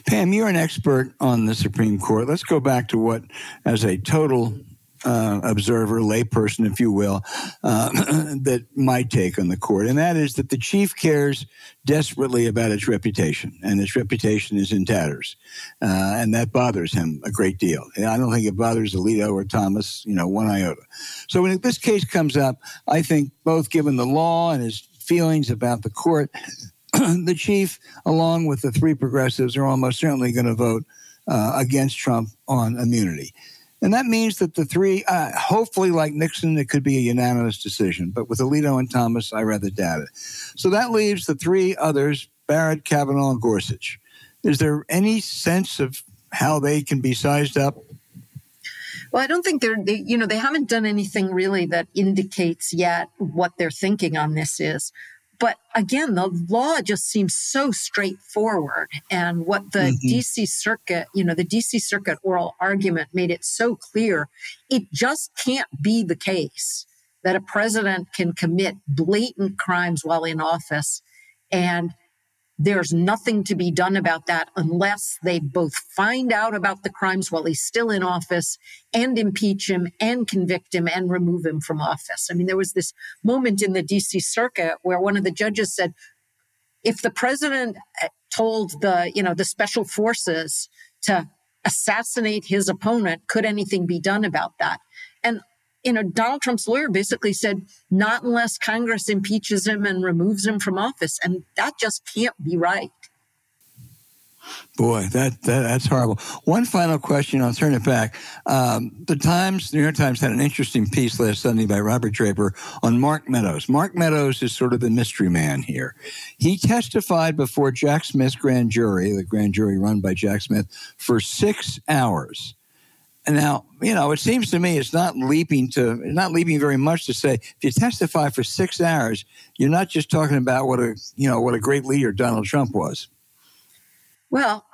Pam, you're an expert on the Supreme Court. Let's go back to what, as a total uh, observer, layperson, if you will, uh, *clears throat* that my take on the court, and that is that the chief cares desperately about its reputation, and its reputation is in tatters, uh, and that bothers him a great deal. And I don't think it bothers Alito or Thomas, you know, one iota. So when this case comes up, I think both given the law and his feelings about the court, *clears throat* the chief, along with the three progressives, are almost certainly going to vote uh, against Trump on immunity. And that means that the three, uh, hopefully, like Nixon, it could be a unanimous decision. But with Alito and Thomas, I rather doubt it. So that leaves the three others Barrett, Kavanaugh, and Gorsuch. Is there any sense of how they can be sized up? Well, I don't think they're, they, you know, they haven't done anything really that indicates yet what their thinking on this is. But again, the law just seems so straightforward. And what the mm-hmm. DC Circuit, you know, the DC Circuit oral argument made it so clear. It just can't be the case that a president can commit blatant crimes while in office and there's nothing to be done about that unless they both find out about the crimes while he's still in office and impeach him and convict him and remove him from office. I mean, there was this moment in the DC circuit where one of the judges said, if the president uh, told the, you know, the special forces to assassinate his opponent, could anything be done about that? And you know, Donald Trump's lawyer basically said, not unless Congress impeaches him and removes him from office. And that just can't be right. Boy, that, that that's horrible. One final question, I'll turn it back. Um, the Times, the New York Times, had an interesting piece last Sunday by Robert Draper on Mark Meadows. Mark Meadows is sort of the mystery man here. He testified before Jack Smith's grand jury, the grand jury run by Jack Smith, for six hours. Now, you know, it seems to me it's not leaping to not leaping very much to say if you testify for six hours, you're not just talking about what a you know what a great leader Donald Trump was. Well,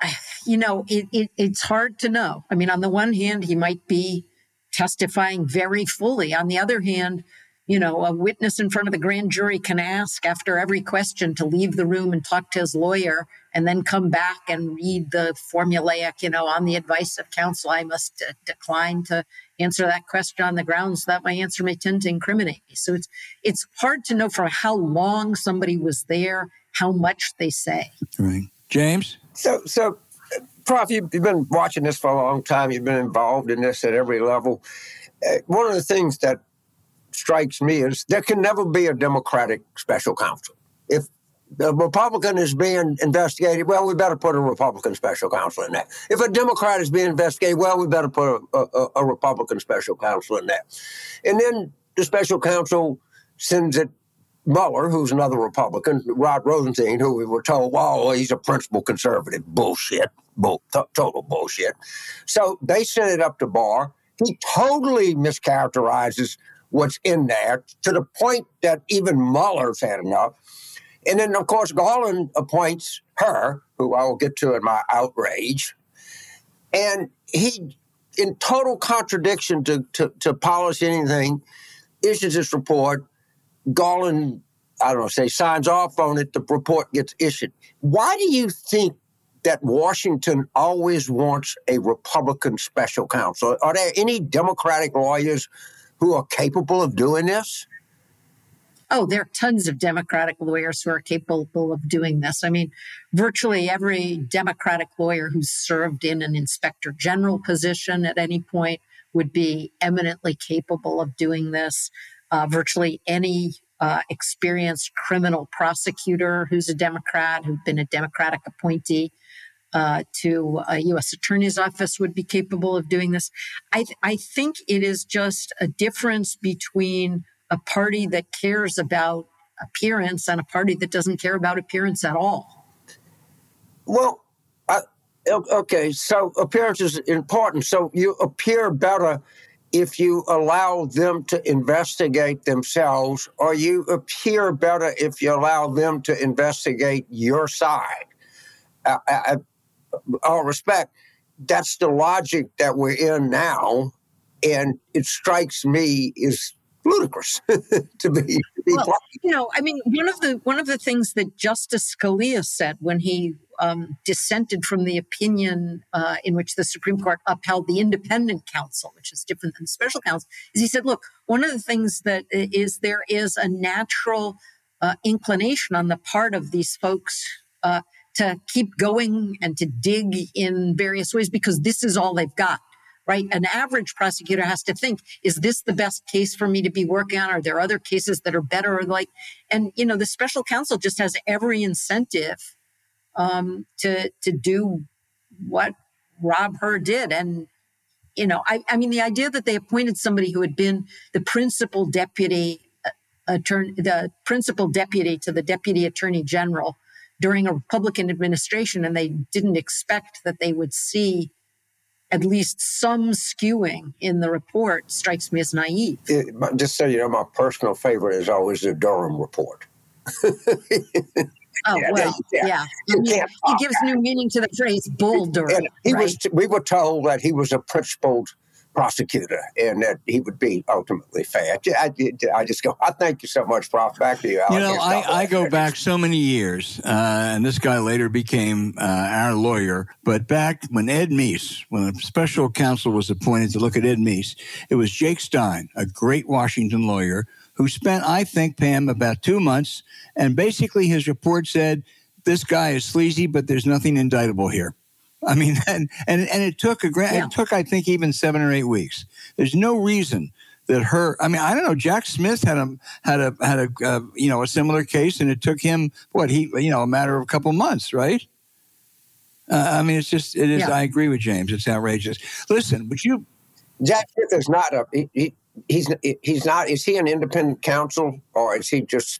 you know, it, it, it's hard to know. I mean, on the one hand, he might be testifying very fully. On the other hand, you know, a witness in front of the grand jury can ask after every question to leave the room and talk to his lawyer and then come back and read the formulaic, you know, on the advice of counsel, I must d- decline to answer that question on the grounds that my answer may tend to incriminate me. So it's it's hard to know for how long somebody was there, how much they say. Right. James? So so Prof, you've been watching this for a long time. You've been involved in this at every level. Uh, one of the things that strikes me is there can never be a Democratic special counsel. If the Republican is being investigated, well, we better put a Republican special counsel in there. If a Democrat is being investigated, well, we better put a, a, a Republican special counsel in there. And then the special counsel sends it Mueller, who's another Republican, Rod Rosenstein, who we were told, well, he's a principal conservative. Bullshit. Bull, t- total bullshit. So they sent it up to Barr. He totally mischaracterizes what's in there to the point that even Mueller's had enough. And then, of course, Garland appoints Hur, who I will get to in my outrage. And he, in total contradiction to, to, to polish anything, issues this report. Garland I don't know, say signs off on it, the report gets issued. Why do you think that Washington always wants a Republican special counsel? Are there any Democratic lawyers who are capable of doing this? Oh, there are tons of Democratic lawyers who are capable of doing this. I mean, virtually every Democratic lawyer who's served in an inspector general position at any point would be eminently capable of doing this. Uh, virtually any uh, experienced criminal prosecutor who's a Democrat, who's been a Democratic appointee uh, to a U.S. Attorney's Office would be capable of doing this. I, th- I think it is just a difference between a party that cares about appearance and a party that doesn't care about appearance at all. Well, I, okay, so appearance is important. So you appear better if you allow them to investigate themselves, or you appear better if you allow them to investigate your side. I, I, all respect, that's the logic that we're in now. And it strikes me as ludicrous *laughs* to be, to be well, you know i mean one of the one of the things that justice scalia said when he um, dissented from the opinion uh, in which the supreme court upheld the independent counsel which is different than the special counsel is he said look one of the things that is there is a natural uh, inclination on the part of these folks uh, to keep going and to dig in various ways because this is all they've got right? An average prosecutor has to think, is this the best case for me to be working on? Are there other cases that are better? Or like, and you know, the special counsel just has every incentive um, to to do what Rob Hur did. And you know, I, I mean, the idea that they appointed somebody who had been the principal deputy uh, attorney, the principal deputy to the deputy attorney general during a Republican administration, and they didn't expect that they would see at least some skewing in the report strikes me as naive. It, just so you know, my personal favorite is always the Durham report. oh *laughs* yeah, well, yeah. yeah. I mean, he gives new meaning to the phrase "bull Durham." And he right? was. We were told that he was a principled prosecutor and that he would be ultimately fair. I, I, just go, I thank you so much, Prof. Back to you. You know, I, I go back so many years, uh, and this guy later became uh, our lawyer. But back when Ed Meese, when a special counsel was appointed to look at Ed Meese, it was Jake Stein, a great Washington lawyer, who spent, I think, Pam, about two months. And basically, his report said, this guy is sleazy, but there's nothing indictable here. I mean, *laughs* and and, and it took a grand, yeah. it took I think even seven or eight weeks. There's no reason that Hur. I mean, I don't know. Jack Smith had a had a had a uh, you know a similar case, and it took him what he you know a matter of a couple months, right? Uh, I mean, it's just it is. Yeah. I agree with James. It's outrageous. Listen, would you? Jack Smith is not a he, he, he's he's not. Is he an independent counsel or is he just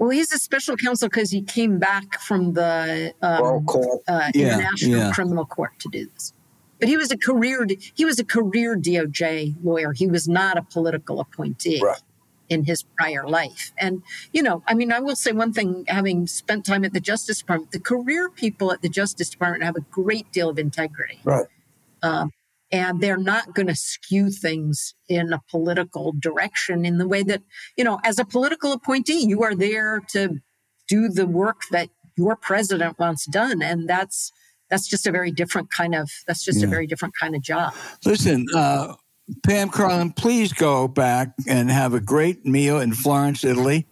well, he's a special counsel because he came back from the um, uh, yeah, International yeah. Criminal Court to do this. But he was a career he was a career DOJ lawyer. He was not a political appointee. Right. In his prior life. And, you know, I mean, I will say one thing having spent time at the Justice Department, the career people at the Justice Department have a great deal of integrity. Right. Um, and they're not going to skew things in a political direction in the way that you know as a political appointee you are there to do the work that your president wants done and that's that's just a very different kind of that's just yeah. a very different kind of job listen uh, pam Karlan, please go back and have a great meal in florence italy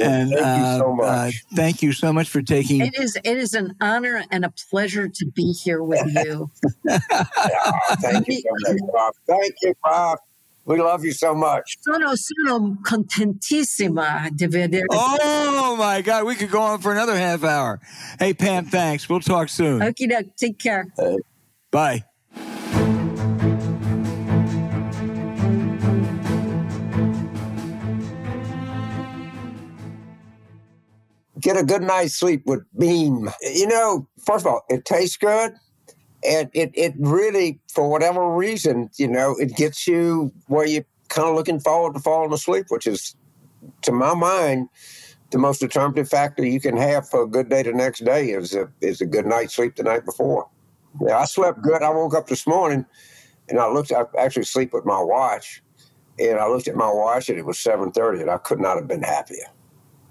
and thank uh, you so uh, much. Uh, thank you so much for taking. It is it is an honor and a pleasure to be here with *laughs* you. oh, thank you so much, *laughs* Bob. Thank you, Bob. We love you so much. Sono, sono contentissima di vedere. Oh my God, we could go on for another half hour. Hey Pam, thanks. We'll talk soon. Okay, take care. Hey. Bye. Get a good night's sleep with Beam. You know, first of all, it tastes good. And it, it really, for whatever reason, you know, it gets you where you're kind of looking forward to falling asleep, which is, to my mind, the most determinative factor you can have for a good day the next day is a, is a good night's sleep the night before. Yeah, I slept good. I woke up this morning and I looked, I actually sleep with my watch and I looked at my watch and it was 7.30 and I could not have been happier.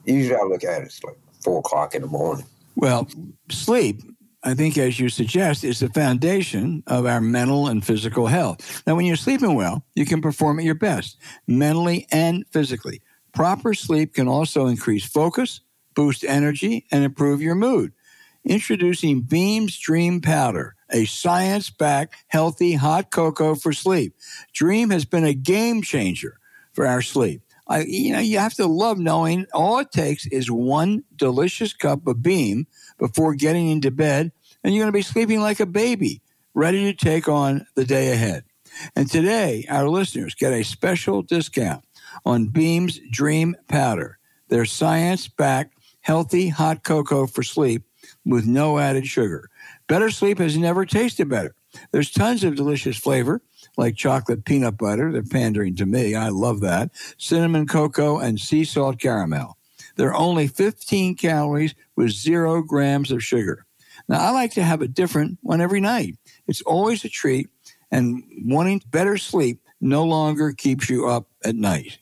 Usually I look at it, it's 4 o'clock in the morning. Well, sleep, I think, as you suggest, is the foundation of our mental and physical health. Now, when you're sleeping well, you can perform at your best, mentally and physically. Proper sleep can also increase focus, boost energy, and improve your mood. Introducing Beam's Dream Powder, a science backed, healthy hot cocoa for sleep. Dream has been a game changer for our sleep. I, you know, you have to love knowing all it takes is one delicious cup of Beam before getting into bed, and you're going to be sleeping like a baby, ready to take on the day ahead. And today, our listeners get a special discount on Beam's Dream Powder, their science backed, healthy hot cocoa for sleep with no added sugar. Better sleep has never tasted better. There's tons of delicious flavor, like chocolate peanut butter. They're pandering to me. I love that. Cinnamon cocoa and sea salt caramel. They're only 15 calories with zero grams of sugar. Now, I like to have a different one every night. It's always a treat, and wanting better sleep no longer keeps you up at night.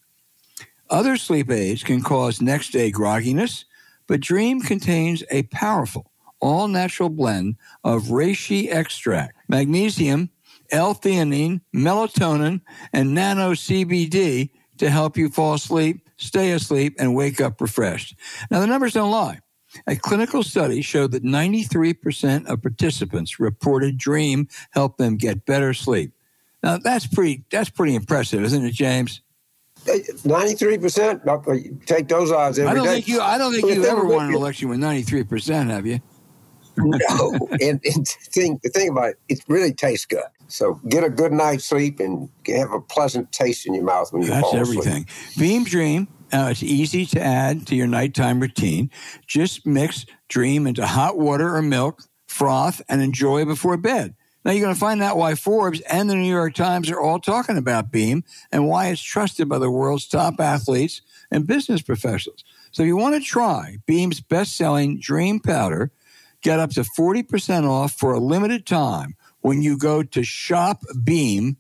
Other sleep aids can cause next day grogginess, but Dream contains a powerful all natural blend of reishi extract, magnesium, L-theanine, melatonin, and nano CBD to help you fall asleep, stay asleep, and wake up refreshed. Now, the numbers don't lie. A clinical study showed that 93% of participants reported Dream helped them get better sleep. Now, that's pretty, that's pretty impressive, isn't it, James? Ninety-three percent. Take those odds every I don't day. think you. I don't think you've ever won an election with ninety-three percent. Have you? No, and, and thing, the thing about it, it really tastes good. So get a good night's sleep and have a pleasant taste in your mouth when you That's fall everything. Beam Dream. Uh, it's easy to add to your nighttime routine. Just mix Dream into hot water or milk, froth, and enjoy before bed. Now you're going to find out why Forbes and the New York Times are all talking about Beam and why it's trusted by the world's top athletes and business professionals. So if you want to try Beam's best-selling Dream Powder, get up to 40% off for a limited time when you go to shopbeam.com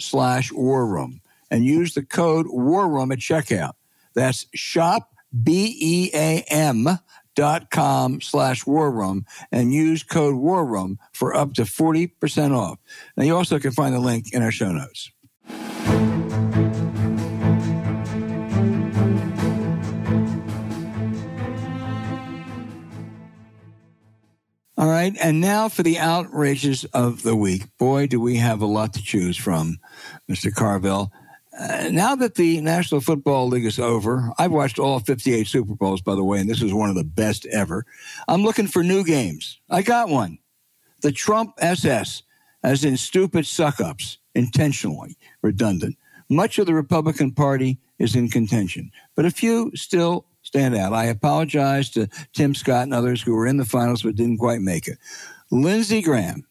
slash war room and use the code war room at checkout. That's shop, B-E-A-M dot com slash war room and use code war room for up to 40% off. Now you also can find the link in our show notes. All right, and now for the outrages of the week. Boy, do we have a lot to choose from, Mr. Carville. Uh, now that the National Football League is over, I've watched all 58 Super Bowls, by the way, and this is one of the best ever. I'm looking for new games. I got one. The Trump SS, as in stupid suck ups, intentionally redundant. Much of the Republican Party is in contention, but a few still stand out. I apologize to Tim Scott and others who were in the finals but didn't quite make it. Lindsey Graham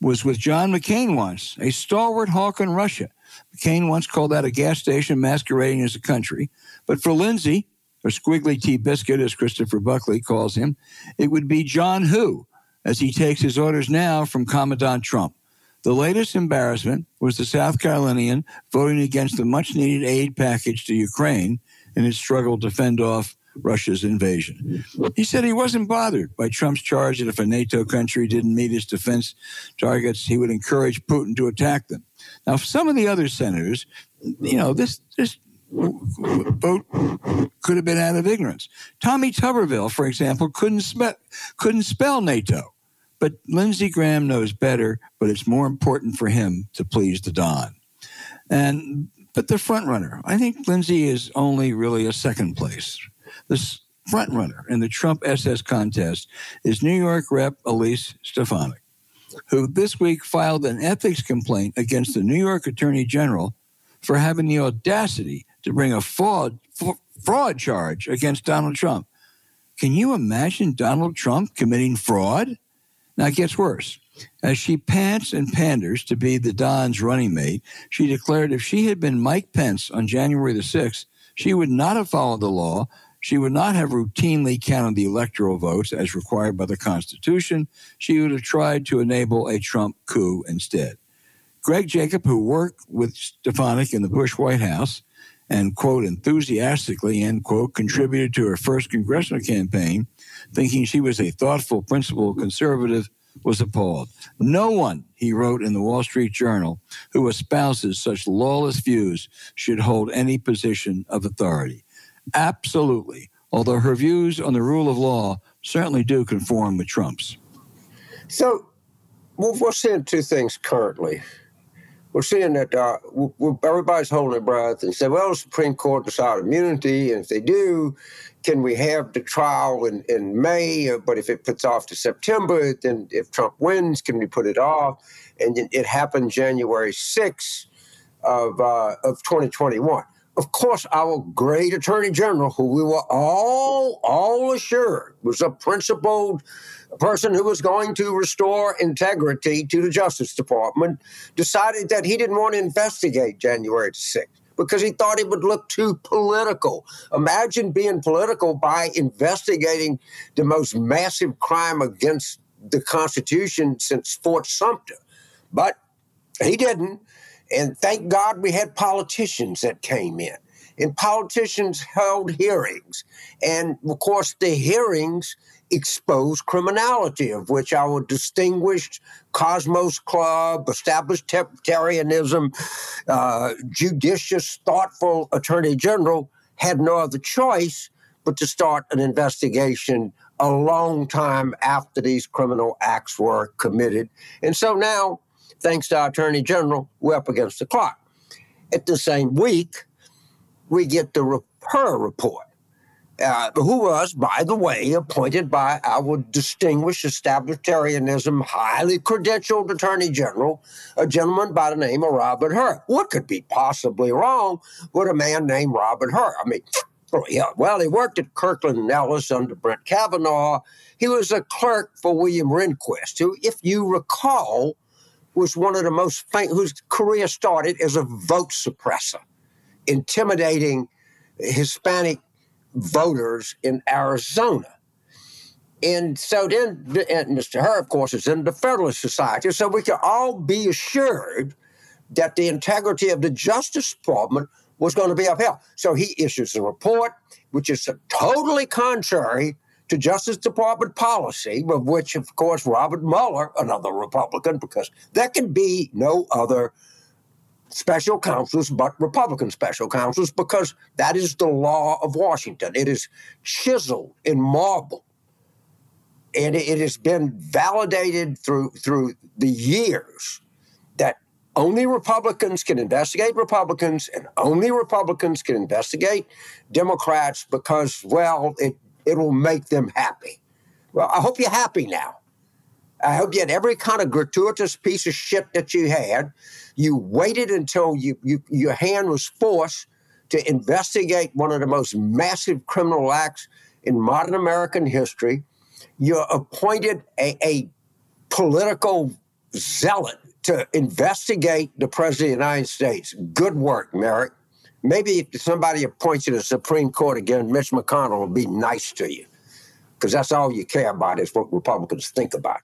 was with John McCain once, a stalwart hawk in Russia. McCain once called that a gas station masquerading as a country. But for Lindsey, or Squiggly T Biscuit, as Christopher Buckley calls him, it would be John Who, as he takes his orders now from Commandant Trump. The latest embarrassment was the South Carolinian voting against the much needed aid package to Ukraine in its struggle to fend off Russia's invasion. He said he wasn't bothered by Trump's charge that if a NATO country didn't meet its defense targets, he would encourage Putin to attack them. Now, some of the other senators, you know, this this vote could have been out of ignorance. Tommy Tuberville, for example, couldn't spell couldn't spell NATO, but Lindsey Graham knows better. But it's more important for him to please the Don. And but the front runner, I think Lindsey is only really a second place. This front runner in the Trump SS contest is New York Rep. Elise Stefanik, who this week filed an ethics complaint against the New York Attorney General for having the audacity to bring a fraud, fraud charge against Donald Trump. Can you imagine Donald Trump committing fraud? Now it gets worse. As she pants and panders to be the Don's running mate, she declared if she had been Mike Pence on January the 6th, she would not have followed the law. She would not have routinely counted the electoral votes as required by the Constitution. She would have tried to enable a Trump coup instead. Greg Jacob, who worked with Stefanik in the Bush White House and, quote, enthusiastically, end quote, contributed to her first congressional campaign, thinking she was a thoughtful, principled conservative, was appalled. No one, he wrote in the Wall Street Journal, who espouses such lawless views should hold any position of authority. Absolutely. Although her views on the rule of law certainly do conform with Trump's. So, we're seeing two things currently. We're seeing that uh, everybody's holding their breath and say, well, the Supreme Court decided immunity, and if they do, can we have the trial in, in May? But if it puts off to September, then if Trump wins, can we put it off? And it happened January 6th of, uh, of 2021 of course, our great attorney general, who we were all all assured was a principled person who was going to restore integrity to the Justice Department, decided that he didn't want to investigate January 6th because he thought it would look too political. Imagine being political by investigating the most massive crime against the Constitution since Fort Sumter. But he didn't. And thank God we had politicians that came in. And politicians held hearings. And of course, the hearings exposed criminality, of which our distinguished Cosmos Club, established libertarianism, uh, judicious, thoughtful Attorney General had no other choice but to start an investigation a long time after these criminal acts were committed. And so now thanks to our Attorney General, we're up against the clock. At the same week, we get the Hur report, uh, who was, by the way, appointed by our distinguished establishmentarianism, highly credentialed Attorney General, a gentleman by the name of Robert Hur. What could be possibly wrong with a man named Robert Hur? I mean, yeah, well, he worked at Kirkland and Ellis under Brett Kavanaugh. He was a clerk for William Rehnquist, who, if you recall, was one of the most famous, whose career started as a vote suppressor, intimidating Hispanic voters in Arizona. And so then, and Mr. Hur, of course, is in the Federalist Society. So we can all be assured that the integrity of the Justice Department was going to be upheld. So he issues a report, which is totally contrary to Justice Department policy, of which, of course, Robert Mueller, another Republican, because there can be no other special counsels but Republican special counsels, because that is the law of Washington. It is chiseled in marble. And it has been validated through through the years that only Republicans can investigate Republicans and only Republicans can investigate Democrats because, well, it it'll make them happy. Well, I hope you're happy now. I hope you had every kind of gratuitous piece of shit that you had. You waited until you, you your hand was forced to investigate one of the most massive criminal acts in modern American history. You appointed a, a political zealot to investigate the President of the United States. Good work, Merrick. Maybe if somebody appoints you to the Supreme Court again, Mitch McConnell will be nice to you because that's all you care about is what Republicans think about.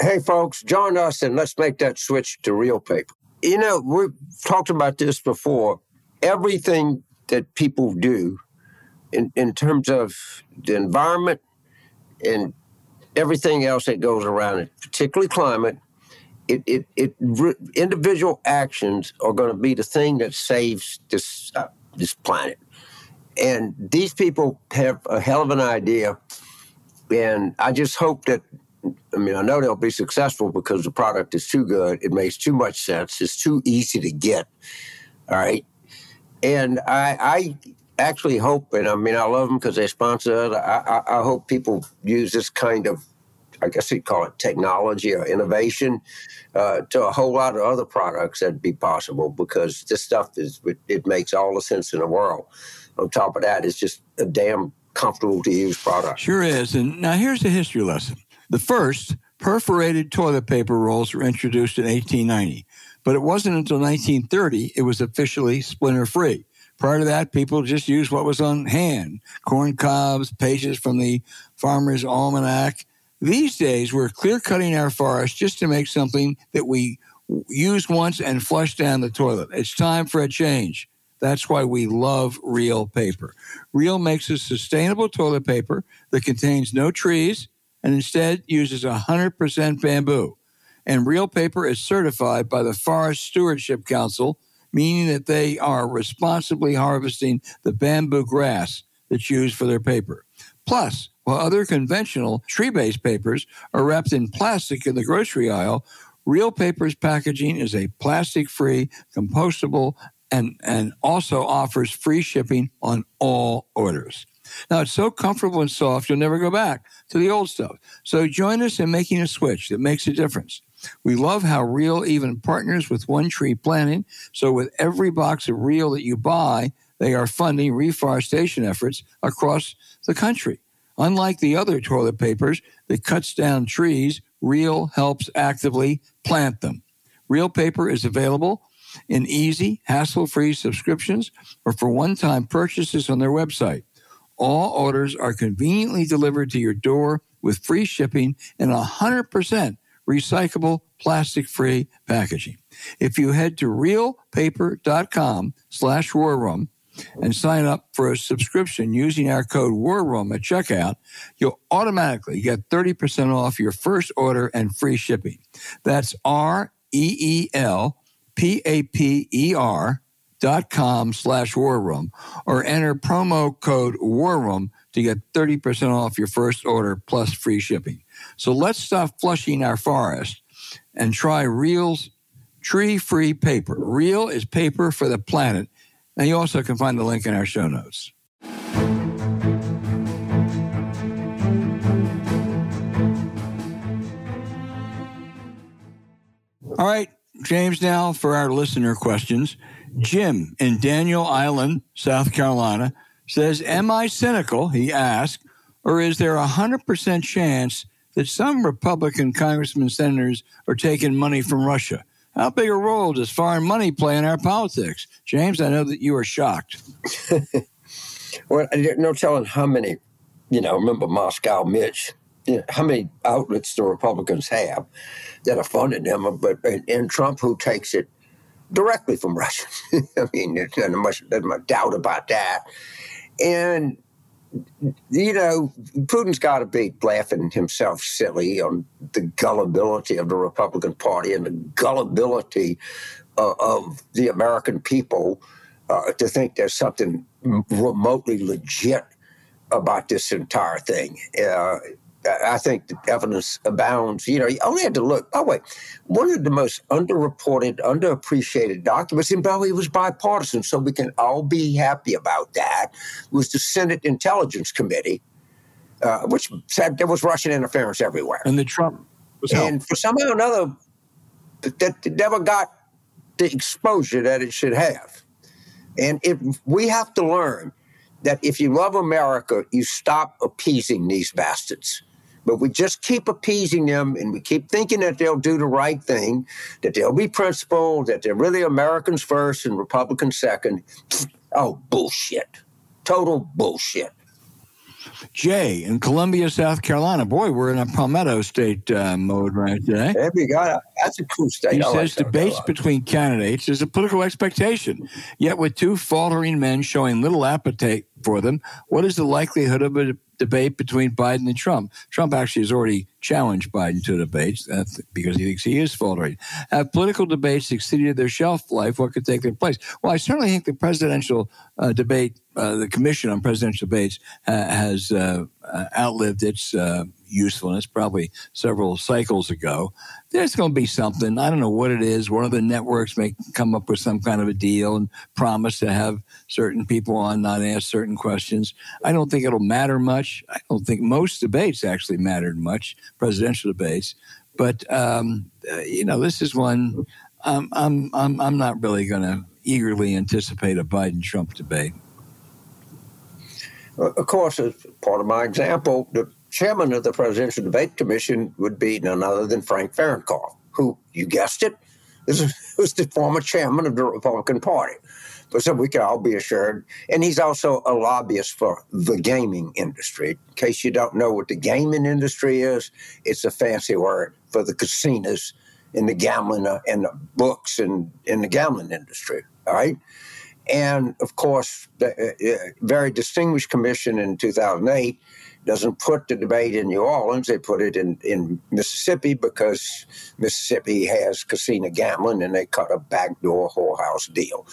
Hey, folks, join us and let's make that switch to real paper. You know, we've talked about this before. Everything that people do in, in terms of the environment and everything else that goes around it, particularly climate, it, it, it individual actions are going to be the thing that saves this uh, this planet. And these people have a hell of an idea, and I just hope that. I mean, I know they'll be successful because the product is too good. It makes too much sense. It's too easy to get. All right, and I, I actually hope, and I mean, I love them because they sponsor it. I, I, I, hope people use this kind of, I guess you'd call it technology or innovation uh, to a whole lot of other products that'd be possible because this stuff is, it, makes all the sense in the world. On top of that, it's just a damn comfortable to use product. Sure is. And now here's the history lesson. The first perforated toilet paper rolls were introduced in 1890, but it wasn't until 1930 it was officially splinter free Prior to that, people just used what was on hand corn cobs, pages from the Farmer's Almanac. These days, we're clear cutting our forests just to make something that we use once and flush down the toilet. It's time for a change. That's why we love Reel paper. Reel makes a sustainable toilet paper that contains no trees and instead uses 100% bamboo. And Reel paper is certified by the Forest Stewardship Council, meaning that they are responsibly harvesting the bamboo grass that's used for their paper. Plus, while other conventional tree based papers are wrapped in plastic in the grocery aisle, reel Paper's packaging is a plastic free, compostable, and, and also offers free shipping on all orders. Now, it's so comfortable and soft, you'll never go back to the old stuff. So join us in making a switch that makes a difference. We love how Reel even partners with One Tree Planting. So with every box of Reel that you buy, they are funding reforestation efforts across the country. Unlike the other toilet papers that cuts down trees, Reel helps actively plant them. Reel paper is available in easy, hassle free subscriptions or for one time purchases on their website. All orders are conveniently delivered to your door with free shipping and 100% recyclable plastic free packaging. If you head to reelpaper.com slash war room and sign up for a subscription using our code war room at checkout, you'll automatically get 30% off your first order and free shipping. That's R E E L P A P E R dot com slash war room or enter promo code war room to get 30% off your first order plus free shipping. So let's stop flushing our forest and try Reel's tree free paper. Reel is paper for the planet. And you also can find the link in our show notes. All right, James, now for our listener questions. Jim in Daniel Island, South Carolina says, Am I cynical? He asked, or is there a 100% chance that some Republican congressmen, senators are taking money from Russia? How big a role does foreign money play in our politics? James, I know that you are shocked. *laughs* well, no telling how many, you know, remember Moscow Mitch, you know, how many outlets the Republicans have that are funding them, but and, and Trump who takes it directly from Russia. *laughs* I mean, there's not much, there's much doubt about that. And you know, Putin's got to be laughing himself silly on the gullibility of the Republican Party and the gullibility uh, of the American people uh, to think there's something remotely legit about this entire thing. Uh, I think the evidence abounds. You know, you only had to look. Oh, wait. One of the most underreported, underappreciated documents, and probably it was bipartisan, so we can all be happy about that, was the Senate Intelligence Committee, uh, which said there was Russian interference everywhere. And the Trump was And for somehow or another, that never got the exposure that it should have. And if we have to learn that if you love America, you stop appeasing these bastards. But we just keep appeasing them and we keep thinking that they'll do the right thing, that they'll be principled, that they're really Americans first and Republicans second. Oh, bullshit. Total bullshit. Jay in Columbia, South Carolina. Boy, we're in a Palmetto State uh, mode right today. There we go. That's a cool state. He I says like debates between candidates is a political expectation. Yet, with two faltering men showing little appetite for them, what is the likelihood of a debate between Biden and Trump. Trump actually has already challenged Biden to debates uh, because he thinks he is faltering. Have political debates exceeded their shelf life? What could take their place? Well, I certainly think the presidential uh, debate, uh, the Commission on Presidential Debates, has uh, uh, outlived its uh, usefulness probably several cycles ago. There's going to be something. I don't know what it is. One of the networks may come up with some kind of a deal and promise to have certain people on not ask certain questions. I don't think it'll matter much. I don't think most debates actually mattered much, presidential debates. But um, uh, you know, this is one. I'm I'm I'm, I'm not really going to eagerly anticipate a Biden Trump debate. Of course, as part of my example, the chairman of the Presidential Debate Commission would be none other than Frank Fahrenkopf, who, you guessed it, was *laughs* the former chairman of the Republican Party. But so we can all be assured. And he's also a lobbyist for the gaming industry. In case you don't know what the gaming industry is, it's a fancy word for the casinos and the gambling uh, and the books and in the gambling industry. All right. And of course, the uh, uh very distinguished commission in 2008 doesn't put the debate in New Orleans. They put it in, in Mississippi because Mississippi has casino gambling and they cut a backdoor whorehouse deal.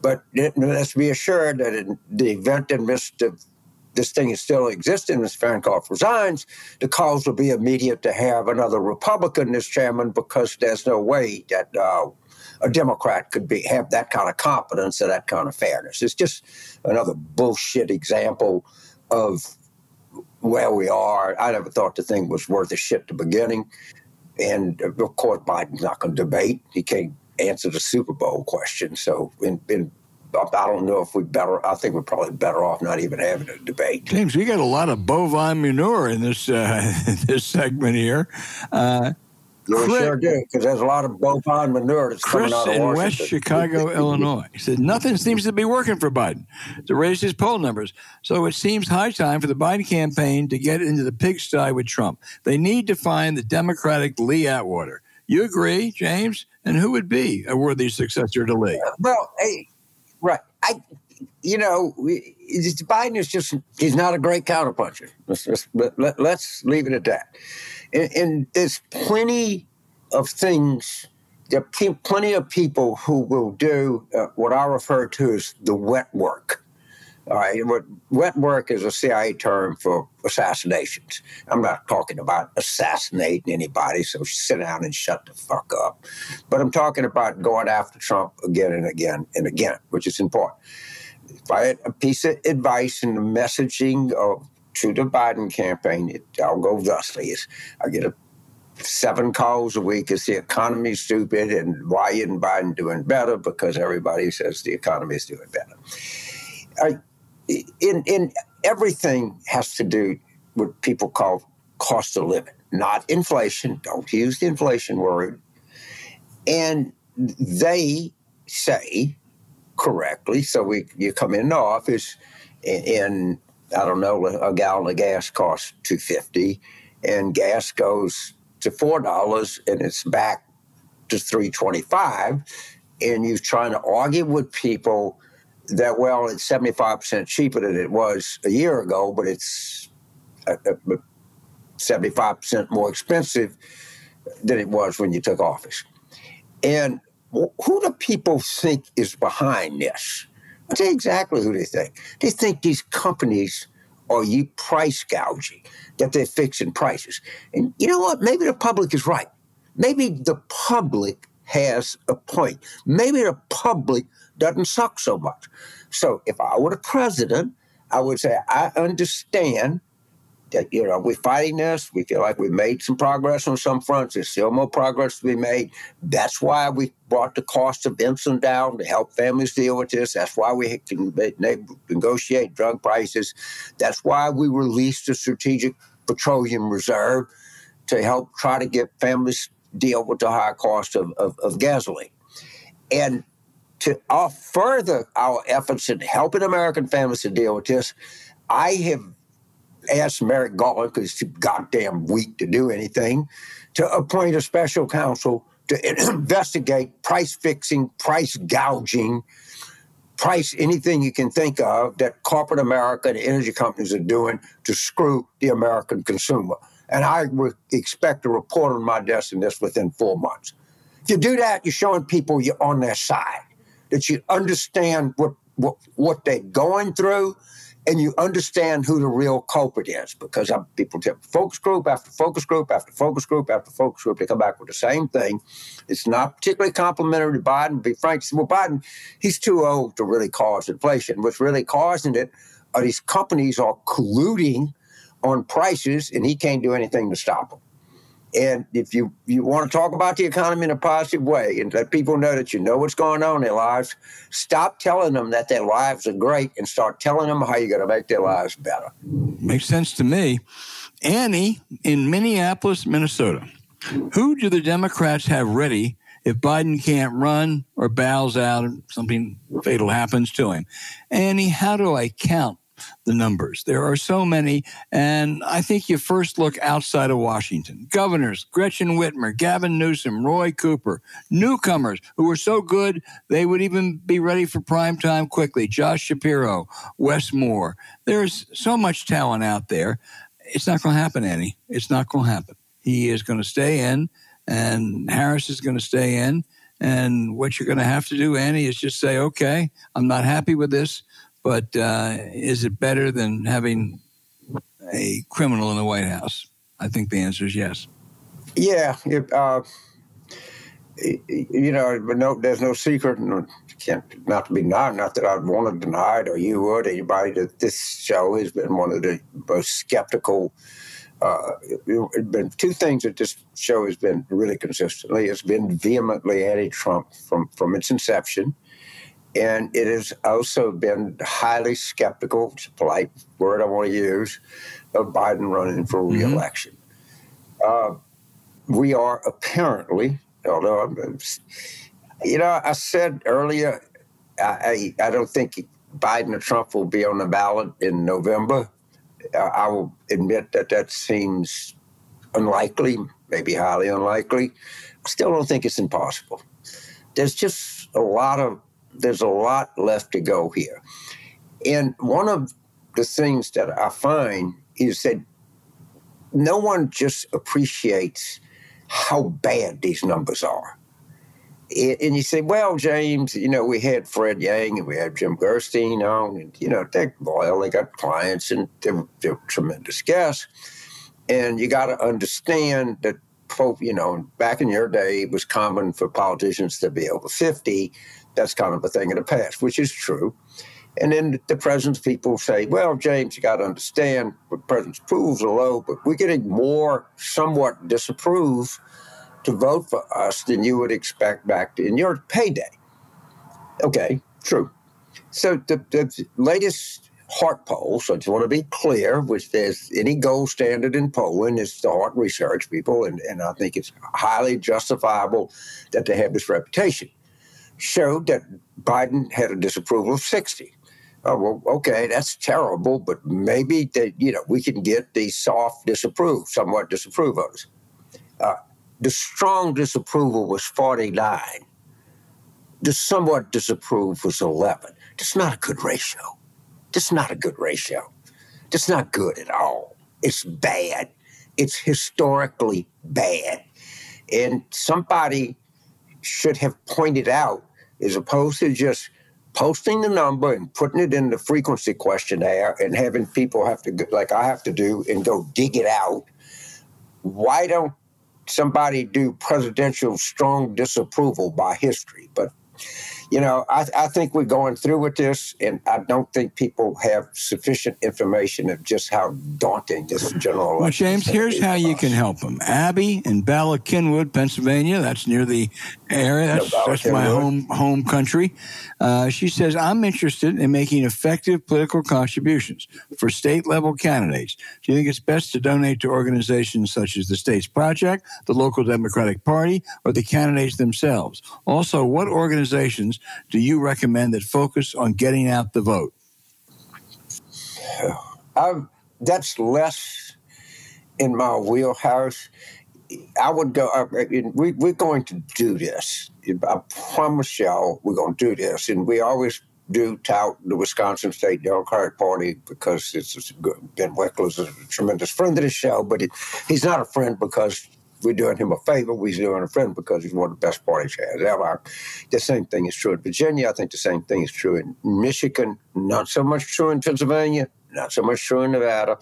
But let's be assured that in the event that Mr. This thing is still existing, Mr. Fahrenkopf resigns, the calls will be immediate to have another Republican as chairman because there's no way that uh, a Democrat could be have that kind of competence or that kind of fairness. It's just another bullshit example of where we are. I never thought the thing was worth a shit the beginning. And of course, Biden's not going to debate. He can't answer the Super Bowl question. So, in, in, I don't know if we better. I think we're probably better off not even having a debate. James, we got a lot of bovine manure in this uh, *laughs* this segment here. Uh, we Chris, sure do, because there's a lot of bovine manure that's Chris coming out of in Washington. West Chicago, *laughs* Illinois. He said nothing seems to be working for Biden to raise his poll numbers. So it seems high time for the Biden campaign to get into the pigsty with Trump. They need to find the Democratic Lee Atwater. You agree, James? And who would be a worthy successor to Lee? Well, hey, right. I, you know, Biden is just—he's not a great counterpuncher. Let's, let's, let, us leave it at that. And, and there's plenty of things, there are plenty of people who will do uh, what I refer to as the wet work. All right, wet work is a CIA term for assassinations. I'm not talking about assassinating anybody, so sit down and shut the fuck up. But I'm talking about going after Trump again and again and again, which is important. If I had a piece of advice in the messaging of to the Biden campaign, it, I'll go thusly: I get a seven calls a week is the economy stupid and why isn't Biden doing better? Because everybody says the economy is doing better. I, in, in everything has to do with people call cost of living, not inflation. Don't use the inflation word. And they say correctly, so we you come in the office and I don't know, a gallon of gas costs two fifty, and gas goes to four dollars, and it's back to three twenty five, and you're trying to argue with people that well, it's seventy five percent cheaper than it was a year ago, but it's uh, uh, seventy five percent more expensive than it was when you took office, and who do people think is behind this? I'll tell exactly who they think. They think these companies are you price gouging, that they're fixing prices. And you know what? Maybe the public is right. Maybe the public has a point. Maybe the public doesn't suck so much. So if I were the president, I would say, I understand you know we're fighting this. We feel like we've made some progress on some fronts. There's still more progress to be made. That's why we brought the cost of insulin down to help families deal with this. That's why we can negotiate drug prices. That's why we released the strategic petroleum reserve to help try to get families deal with the high cost of, of, of gasoline. And to further our efforts in helping American families to deal with this, I have asked Merrick Garland, because he's goddamn weak to do anything, to appoint a special counsel to *clears throat* investigate price fixing, price gouging, price anything you can think of that corporate America and energy companies are doing to screw the American consumer. And I would expect a report on my desk in this within four months. If you do that, you're showing people you're on their side, that you understand what, what, what they're going through and you understand who the real culprit is because people tell focus group after focus group after focus group after focus group, they come back with the same thing. It's not particularly complimentary to Biden. Be frank, well, Biden, he's too old to really cause inflation. What's really causing it are these companies are colluding on prices, and he can't do anything to stop them. And if you, you want to talk about the economy in a positive way and let people know that you know what's going on in their lives, stop telling them that their lives are great and start telling them how you're going to make their lives better. Makes sense to me. Annie in Minneapolis, Minnesota. Who do the Democrats have ready if Biden can't run or bows out, and something fatal happens to him. Annie, how do I count the numbers. There are so many. And I think you first look outside of Washington. Governors, Gretchen Whitmer, Gavin Newsom, Roy Cooper, newcomers who were so good they would even be ready for prime time quickly. Josh Shapiro, Wes Moore. There's so much talent out there. It's not going to happen, Annie. It's not going to happen. He is going to stay in, and Harris is going to stay in. And what you're going to have to do, Annie, is just say, okay, I'm not happy with this. But uh, is it better than having a criminal in the White House? I think the answer is yes. Yeah, it, uh, you know, no, there's no secret. can't not to be denied. Not that I'd want to deny it, or you would. Anybody that this show has been one of the most skeptical. Uh, been two things that this show has been really consistently. It's been vehemently anti-Trump from from its inception and it has also been highly skeptical, it's a polite word I want to use, of Biden running for mm-hmm. reelection. Mm-hmm. Uh, we are apparently, although I'm, you know, I said earlier, I, I, I don't think Biden or Trump will be on the ballot in November. Uh, I will admit that that seems unlikely, maybe highly unlikely. I still don't think it's impossible. There's just a lot of there's a lot left to go here. And one of the things that I find is that no one just appreciates how bad these numbers are. And you say, well, James, you know, we had Fred Yang and we had Jim Gerstein on, and, you know, they're loyal, they got clients, and they're, they're tremendous guests. And you got to understand that, you know, back in your day, it was common for politicians to be over 50 that's kind of a thing of the past, which is true. And then the president's people say, well, James, you got to understand the president's approvals are low, but we're getting more somewhat disapprove to vote for us than you would expect back in your payday. Okay, true. So the, the latest Hart poll, so I just want to be clear, which there's any gold standard in polling is the Hart research people, and, and I think it's highly justifiable that they have this reputation showed that Biden had a disapproval of 60. Oh, well, okay, that's terrible, but maybe that you know we can get the soft disapprove, somewhat disapprove votes. Uh, the strong disapproval was 49. The somewhat disapprove was 11. That's not a good ratio. That's not a good ratio. That's not good at all. It's bad. It's historically bad. And somebody should have pointed out as opposed to just posting the number and putting it in the frequency questionnaire and having people have to, like I have to do, and go dig it out. Why don't somebody do presidential strong disapproval by history? But you know, I, I, think we're going through with this, and I don't think people have sufficient information of just how daunting this general election. Well, James, here's how you can help them. Abby in Bala Cynwyd, Pennsylvania. That's near the area. That's, no, that's my home home country. Uh, she says, "I'm interested in making effective political contributions for state level candidates. Do you think it's best to donate to organizations such as the States Project, the local Democratic Party, or the candidates themselves? Also, what organizations do you recommend that focus on getting out the vote? *sighs* Um, that's less in my wheelhouse. I would go. Uh, we, we're going to do this. I promise y'all, we're going to do this, and we always do tout the Wisconsin State Democratic Party because it's Ben is a tremendous friend of the show, but it, he's not a friend because we're doing him a favor. We're doing a friend because he's one of the best parties has ever. The same thing is true in Virginia. I think the same thing is true in Michigan. Not so much true in Pennsylvania. Not so much true in Nevada.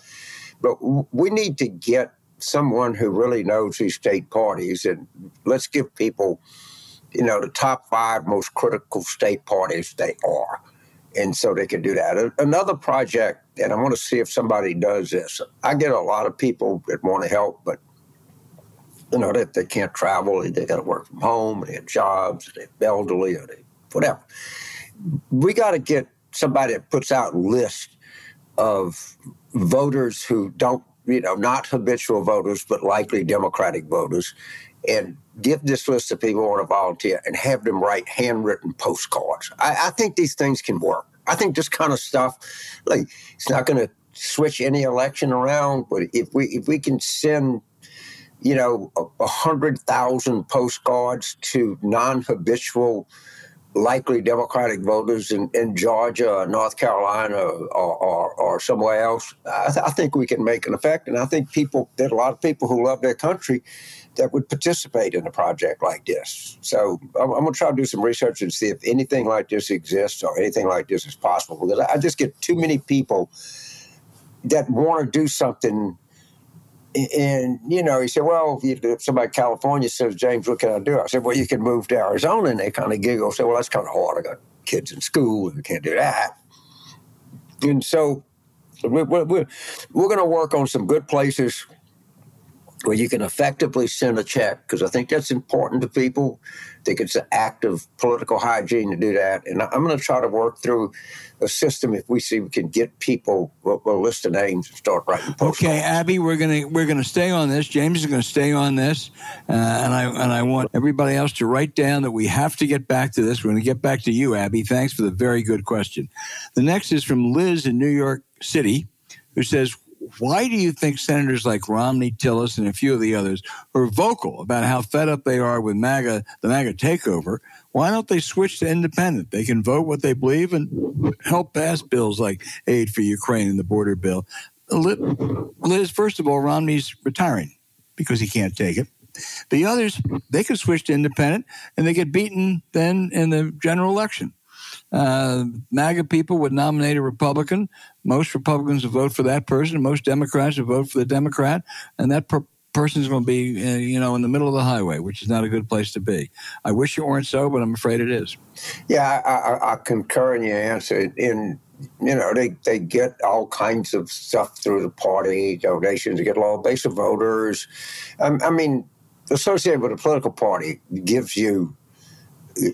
But we need to get someone who really knows these state parties, and let's give people, you know, the top five most critical state parties they are. And so they can do that. Another project, and I want to see if somebody does this. I get a lot of people that want to help, but you know, they, they can't travel, they, they got to work from home, they have jobs, they're elderly, or they whatever. We got to get somebody that puts out a list of voters who don't, you know, not habitual voters, but likely Democratic voters, and give this list of people who want to volunteer and have them write handwritten postcards. I, I think these things can work. I think this kind of stuff, like it's not going to switch any election around, but if we if we can send, you know, a, a hundred thousand postcards to non-habitual likely Democratic voters in, in Georgia or North Carolina or, or, or somewhere else, I, th- I, think we can make an effect. And I think people, there's a lot of people who love their country that would participate in a project like this. So I'm, I'm going to try to do some research and see if anything like this exists or anything like this is possible. Because I just get too many people that want to do something and you know, he said, "Well, if somebody in California says, James, what can I do?" I said, "Well, you can move to Arizona." And they kind of giggle, say, "Well, that's kind of hard. I got kids in school, and I can't do that." And so, we're, we're, we're going to work on some good places where you can effectively send a check because I think that's important to people. I think it's an act of political hygiene to do that. And I'm going to try to work through a system if we see we can get people we'll, we'll list of names and start writing. Okay, Abby, we're gonna we're gonna stay on this. James is gonna stay on this, uh, and I and I want everybody else to write down that we have to get back to this. We're gonna get back to you, Abby. Thanks for the very good question. The next is from Liz in New York City, who says, why do you think senators like Romney, Tillis, and a few of the others are vocal about how fed up they are with MAGA, the MAGA takeover? Why don't they switch to independent? They can vote what they believe and help pass bills like aid for Ukraine and the border bill. Liz, first of all, Romney's retiring because he can't take it. The others, they could switch to independent and they get beaten then in the general election. Uh, MAGA people would nominate a Republican. Most Republicans would vote for that person. Most Democrats would vote for the Democrat, and that per- person is going to be, uh, you know, in the middle of the highway, which is not a good place to be. I wish it weren't so, but I'm afraid it is. Yeah, I, I, I concur in your answer. In you know, they, they get all kinds of stuff through the party donations. They get a of base of voters. Um, I mean, associated with a political party gives you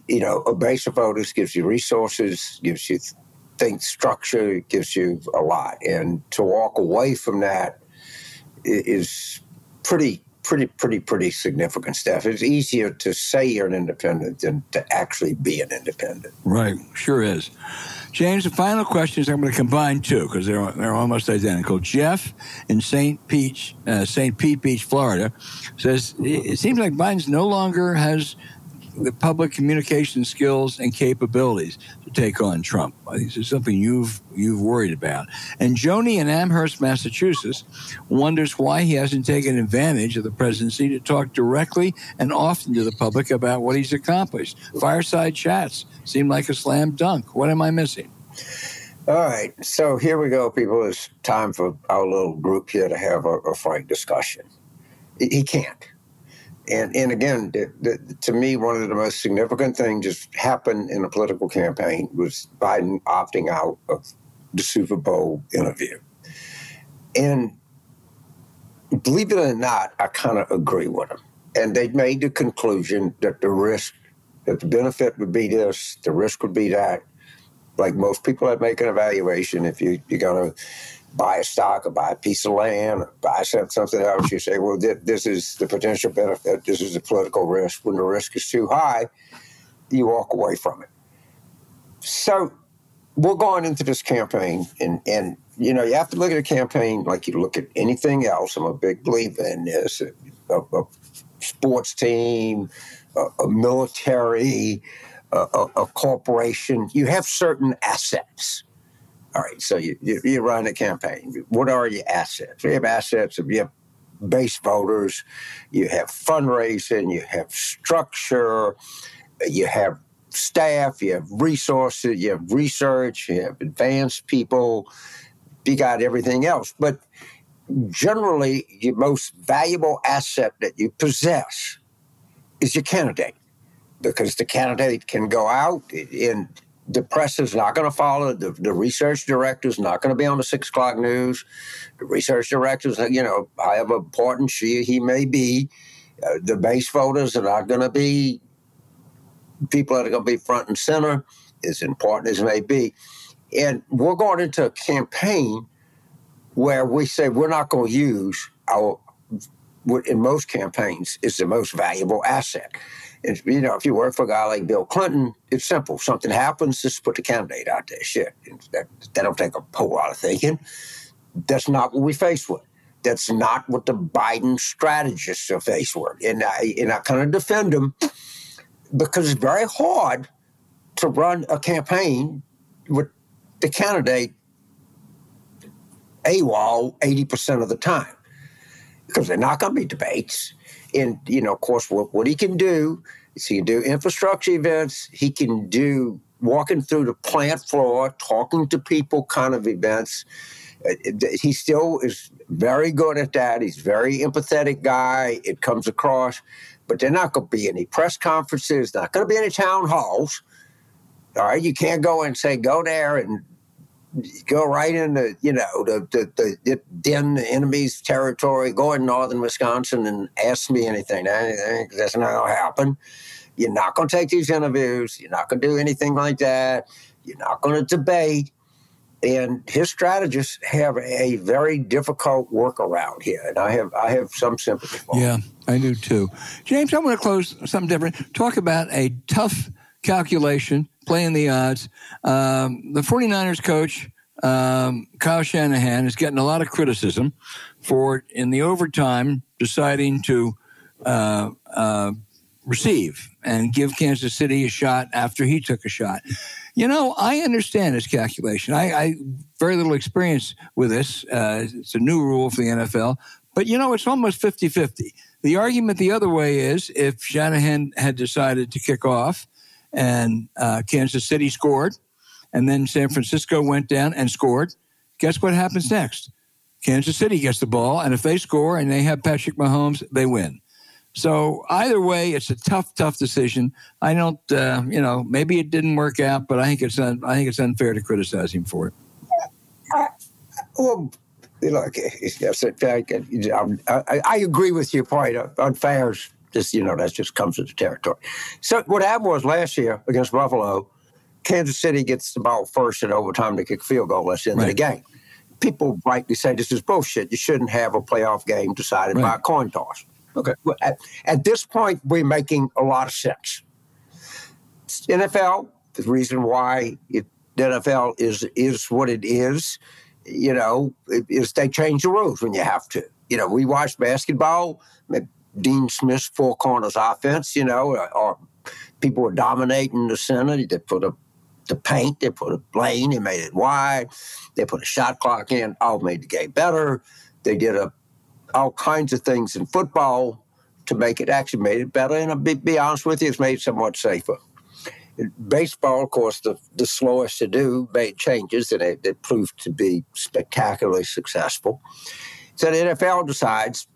you know, a base of voters gives you resources, gives you think structure, gives you a lot. And to walk away from that is pretty, pretty, pretty, pretty significant stuff. It's easier to say you're an independent than to actually be an independent. Right, sure is. James, the final questions I'm going to combine two because they're they're almost identical. Jeff in St. Pete, uh, St. Pete Beach, Florida, says it seems like Biden's no longer has the public communication skills and capabilities to take on Trump. This is something you've you've worried about. And Joni in Amherst, Massachusetts, wonders why he hasn't taken advantage of the presidency to talk directly and often to the public about what he's accomplished. Fireside chats seem like a slam dunk. What am I missing? All right, so here we go, people. It's time for our little group here to have a, a frank discussion. He can't and and again, the, the, to me, one of the most significant things just happened in a political campaign was Biden opting out of the Super Bowl interview. And believe it or not, I kind of agree with him. And they made the conclusion that the risk, that the benefit would be this, the risk would be that. Like most people that make an evaluation, if you, you're going to buy a stock or buy a piece of land or buy something else, you say, well, this is the potential benefit, this is the political risk. When the risk is too high, you walk away from it. So we're going into this campaign, and, and you know, you have to look at a campaign like you look at anything else. I'm a big believer in this a, a sports team, a, a military, a, a corporation. You have certain assets all right, so you, you, you run a campaign. What are your assets? You have assets you have base voters, you have fundraising, you have structure, you have staff, you have resources, you have research, you have advanced people, you got everything else. But generally, your most valuable asset that you possess is your candidate because the candidate can go out and the press is not going to follow. The, the research director is not going to be on the six o'clock news. The research directors, you know, however important she he may be, uh, the base voters are not going to be people that are going to be front and center, as important as may be. And we're going into a campaign where we say we're not going to use our in most campaigns is the most valuable asset. And, you know, if you work for a guy like Bill Clinton, it's simple. Something happens, just put the candidate out there. Shit, that, that don't take a whole lot of thinking. That's not what we face with. That's not what the Biden strategists are faced with. And I, and I kind of defend them because it's very hard to run a campaign with the candidate AWOL 80% of the time because they're not going to be debates. And, you know, of course, what, what he can do is he can do infrastructure events, he can do walking through the plant floor, talking to people kind of events. Uh, he still is very good at that. He's very empathetic guy. It comes across, but they're not going to be any press conferences, not going to be any town halls. All right, you can't go and say go there and go right into you know the the, the den the enemy's territory, go in northern Wisconsin and ask me anything. That's not to happen. You're not to take these interviews. You're not to do anything like that. You're not to debate. And his strategists have a very difficult workaround here, and I have I have some sympathy for. Yeah, I do too. James, I want to close something different. Talk about a tough calculation, playing the odds. Um, the 49ers coach, um, Kyle Shanahan, is getting a lot of criticism for, in the overtime, deciding to uh, uh, receive and give Kansas City a shot after he took a shot. You know, I understand his calculation. I, I very little experience with this. Uh, it's a new rule for the NFL, but you know, it's almost 50 50. The argument the other way is if Shanahan had decided to kick off and uh, Kansas City scored, and then San Francisco went down and scored, guess what happens next? Kansas City gets the ball, and if they score and they have Patrick Mahomes, they win. So either way, it's a tough, tough decision. I don't, uh, you know, maybe it didn't work out, but I think it's un- I think it's unfair to criticize him for it. I, well, look, yes, I, I, I, agree with your point. Unfair is just you know that just comes with the territory. So what happened was last year against Buffalo, Kansas City gets the ball first in overtime to kick a field goal. That's the end right. of the game. People rightly say this is bullshit. You shouldn't have a playoff game decided right. by a coin toss. Okay. At, at, this point, we're making a lot of sense. NFL, the reason why it, the NFL is is what it is, you know, is they change the rules when you have to. You know, we watch basketball, Dean Smith's four corners offense, you know, or, or people were dominating the center. They put a the paint, they put a lane, they made it wide, they put a shot clock in, all made the game better. They did a all kinds of things in football to make it actually made it better. And I'll be, be honest with you, it's made it somewhat safer. In baseball, of course, the, the slowest to do made changes, and it, it proved to be spectacularly successful. So the NFL decides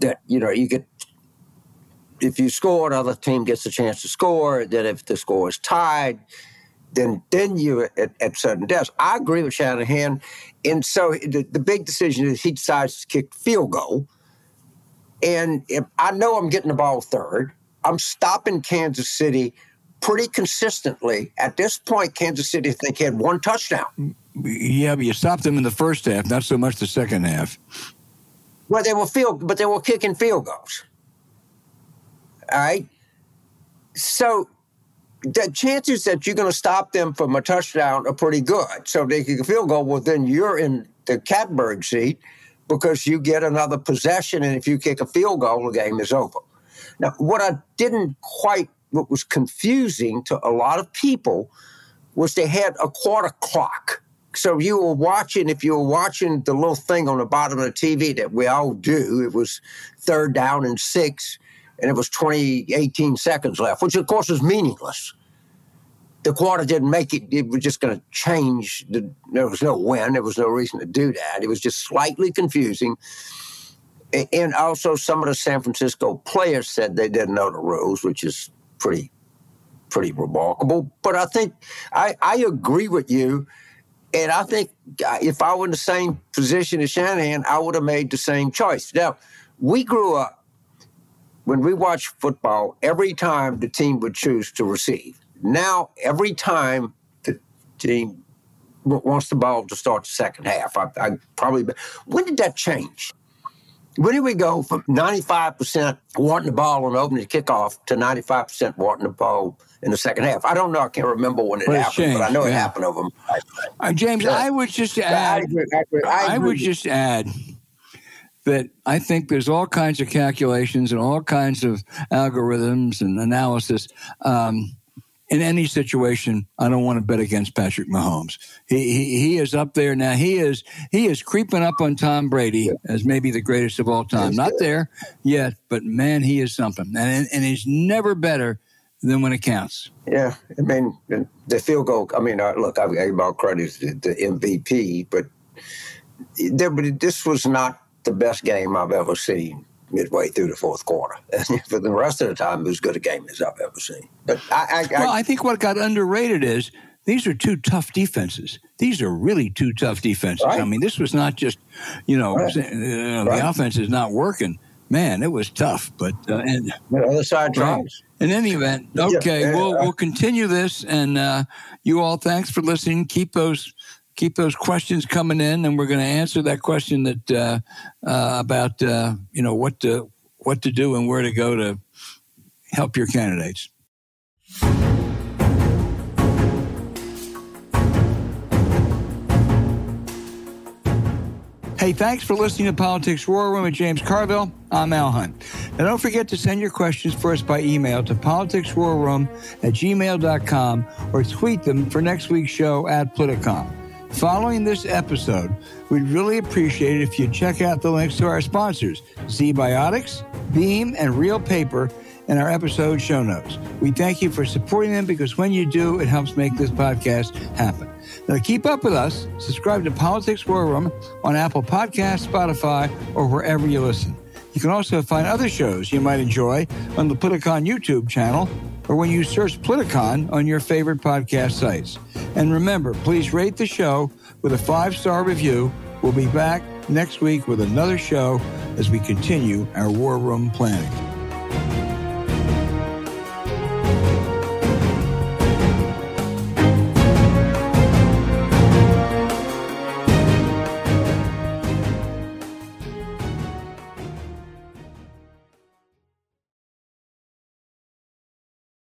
that you know you get if you score, another team gets a chance to score. Then if the score is tied, then then you at, at certain deaths. I agree with Shanahan and so the, the big decision is he decides to kick field goal. And if I know I'm getting the ball third, I'm stopping Kansas City pretty consistently. At this point, Kansas City, I think, had one touchdown. Yeah, but you stopped them in the first half, not so much the second half. Well, they were field, but they were kicking field goals. All right. So the chances that you're going to stop them from a touchdown are pretty good. So they kick a field goal, well, then you're in the catbird seat because you get another possession, and if you kick a field goal, the game is over. Now, what I didn't quite, what was confusing to a lot of people was they had a quarter clock. So you were watching, if you were watching the little thing on the bottom of the TV that we all do, it was third down and six and it was 20, 18 seconds left, which of course is meaningless. The quarter didn't make it. It was just going to change. The, there was no win. There was no reason to do that. It was just slightly confusing. And also, some of the San Francisco players said they didn't know the rules, which is pretty, pretty remarkable. But I think I, I agree with you. And I think uh, if I were in the same position as Shanahan, I would have made the same choice. Now, we grew up when we watched football, every time the team would choose to receive. Now, every time the team wants the ball to start the second half, I, I probably. When did that change? Where did we go from 95% wanting the ball on the opening kickoff to 95% wanting the ball in the second half? I don't know. I can't remember when it it's happened, changed, but I know it happened over. Uh, James, Yeah. I would just I, add. agree, I, agree, I, I would just add that I think there's all kinds of calculations and all kinds of algorithms and analysis. Um, in any situation, I don't want to bet against Patrick Mahomes. He, he he is up there now. He is he is creeping up on Tom Brady as maybe the greatest of all time. He's Not good. there yet, but man, he is something, and and he's never better than when it counts. Yeah, I mean the field goal. I mean, uh, look, I gave all credit to the MVP, but there, but this was not the best game I've ever seen midway through the fourth quarter. *laughs* For the rest of the time, it was as good a game as I've ever seen. But I, I, Well, I I think what got underrated is these are two tough defenses. These are really two tough defenses. Right. I mean, this was not just, you know, Right. uh, Right. the offense is not working. Man, it was tough. But uh, and, the other side tries. in any event, okay, yeah, we'll we'll continue this. And uh, you all, thanks for listening. Keep those keep those questions coming in, and we're going to answer that question that uh, uh, about uh, you know what to what to do and where to go to help your candidates. Hey, thanks for listening to Politics War Room with James Carville. I'm Al Hunt. Now, don't forget to send your questions for us by email to politicswarroom at gmail.com or tweet them for next week's show at Politicon. Following this episode, we'd really appreciate it if you check out the links to our sponsors, ZBiotics, Beam, and Reel Paper in our episode show notes. We thank you for supporting them because when you do, it helps make this podcast happen. Now, keep up with us, subscribe to Politics War Room on Apple Podcasts, Spotify, or wherever you listen. You can also find other shows you might enjoy on the Politicon YouTube channel or when you search Politicon on your favorite podcast sites. And remember, please rate the show with a five star review. We'll be back next week with another show as we continue our War Room planning.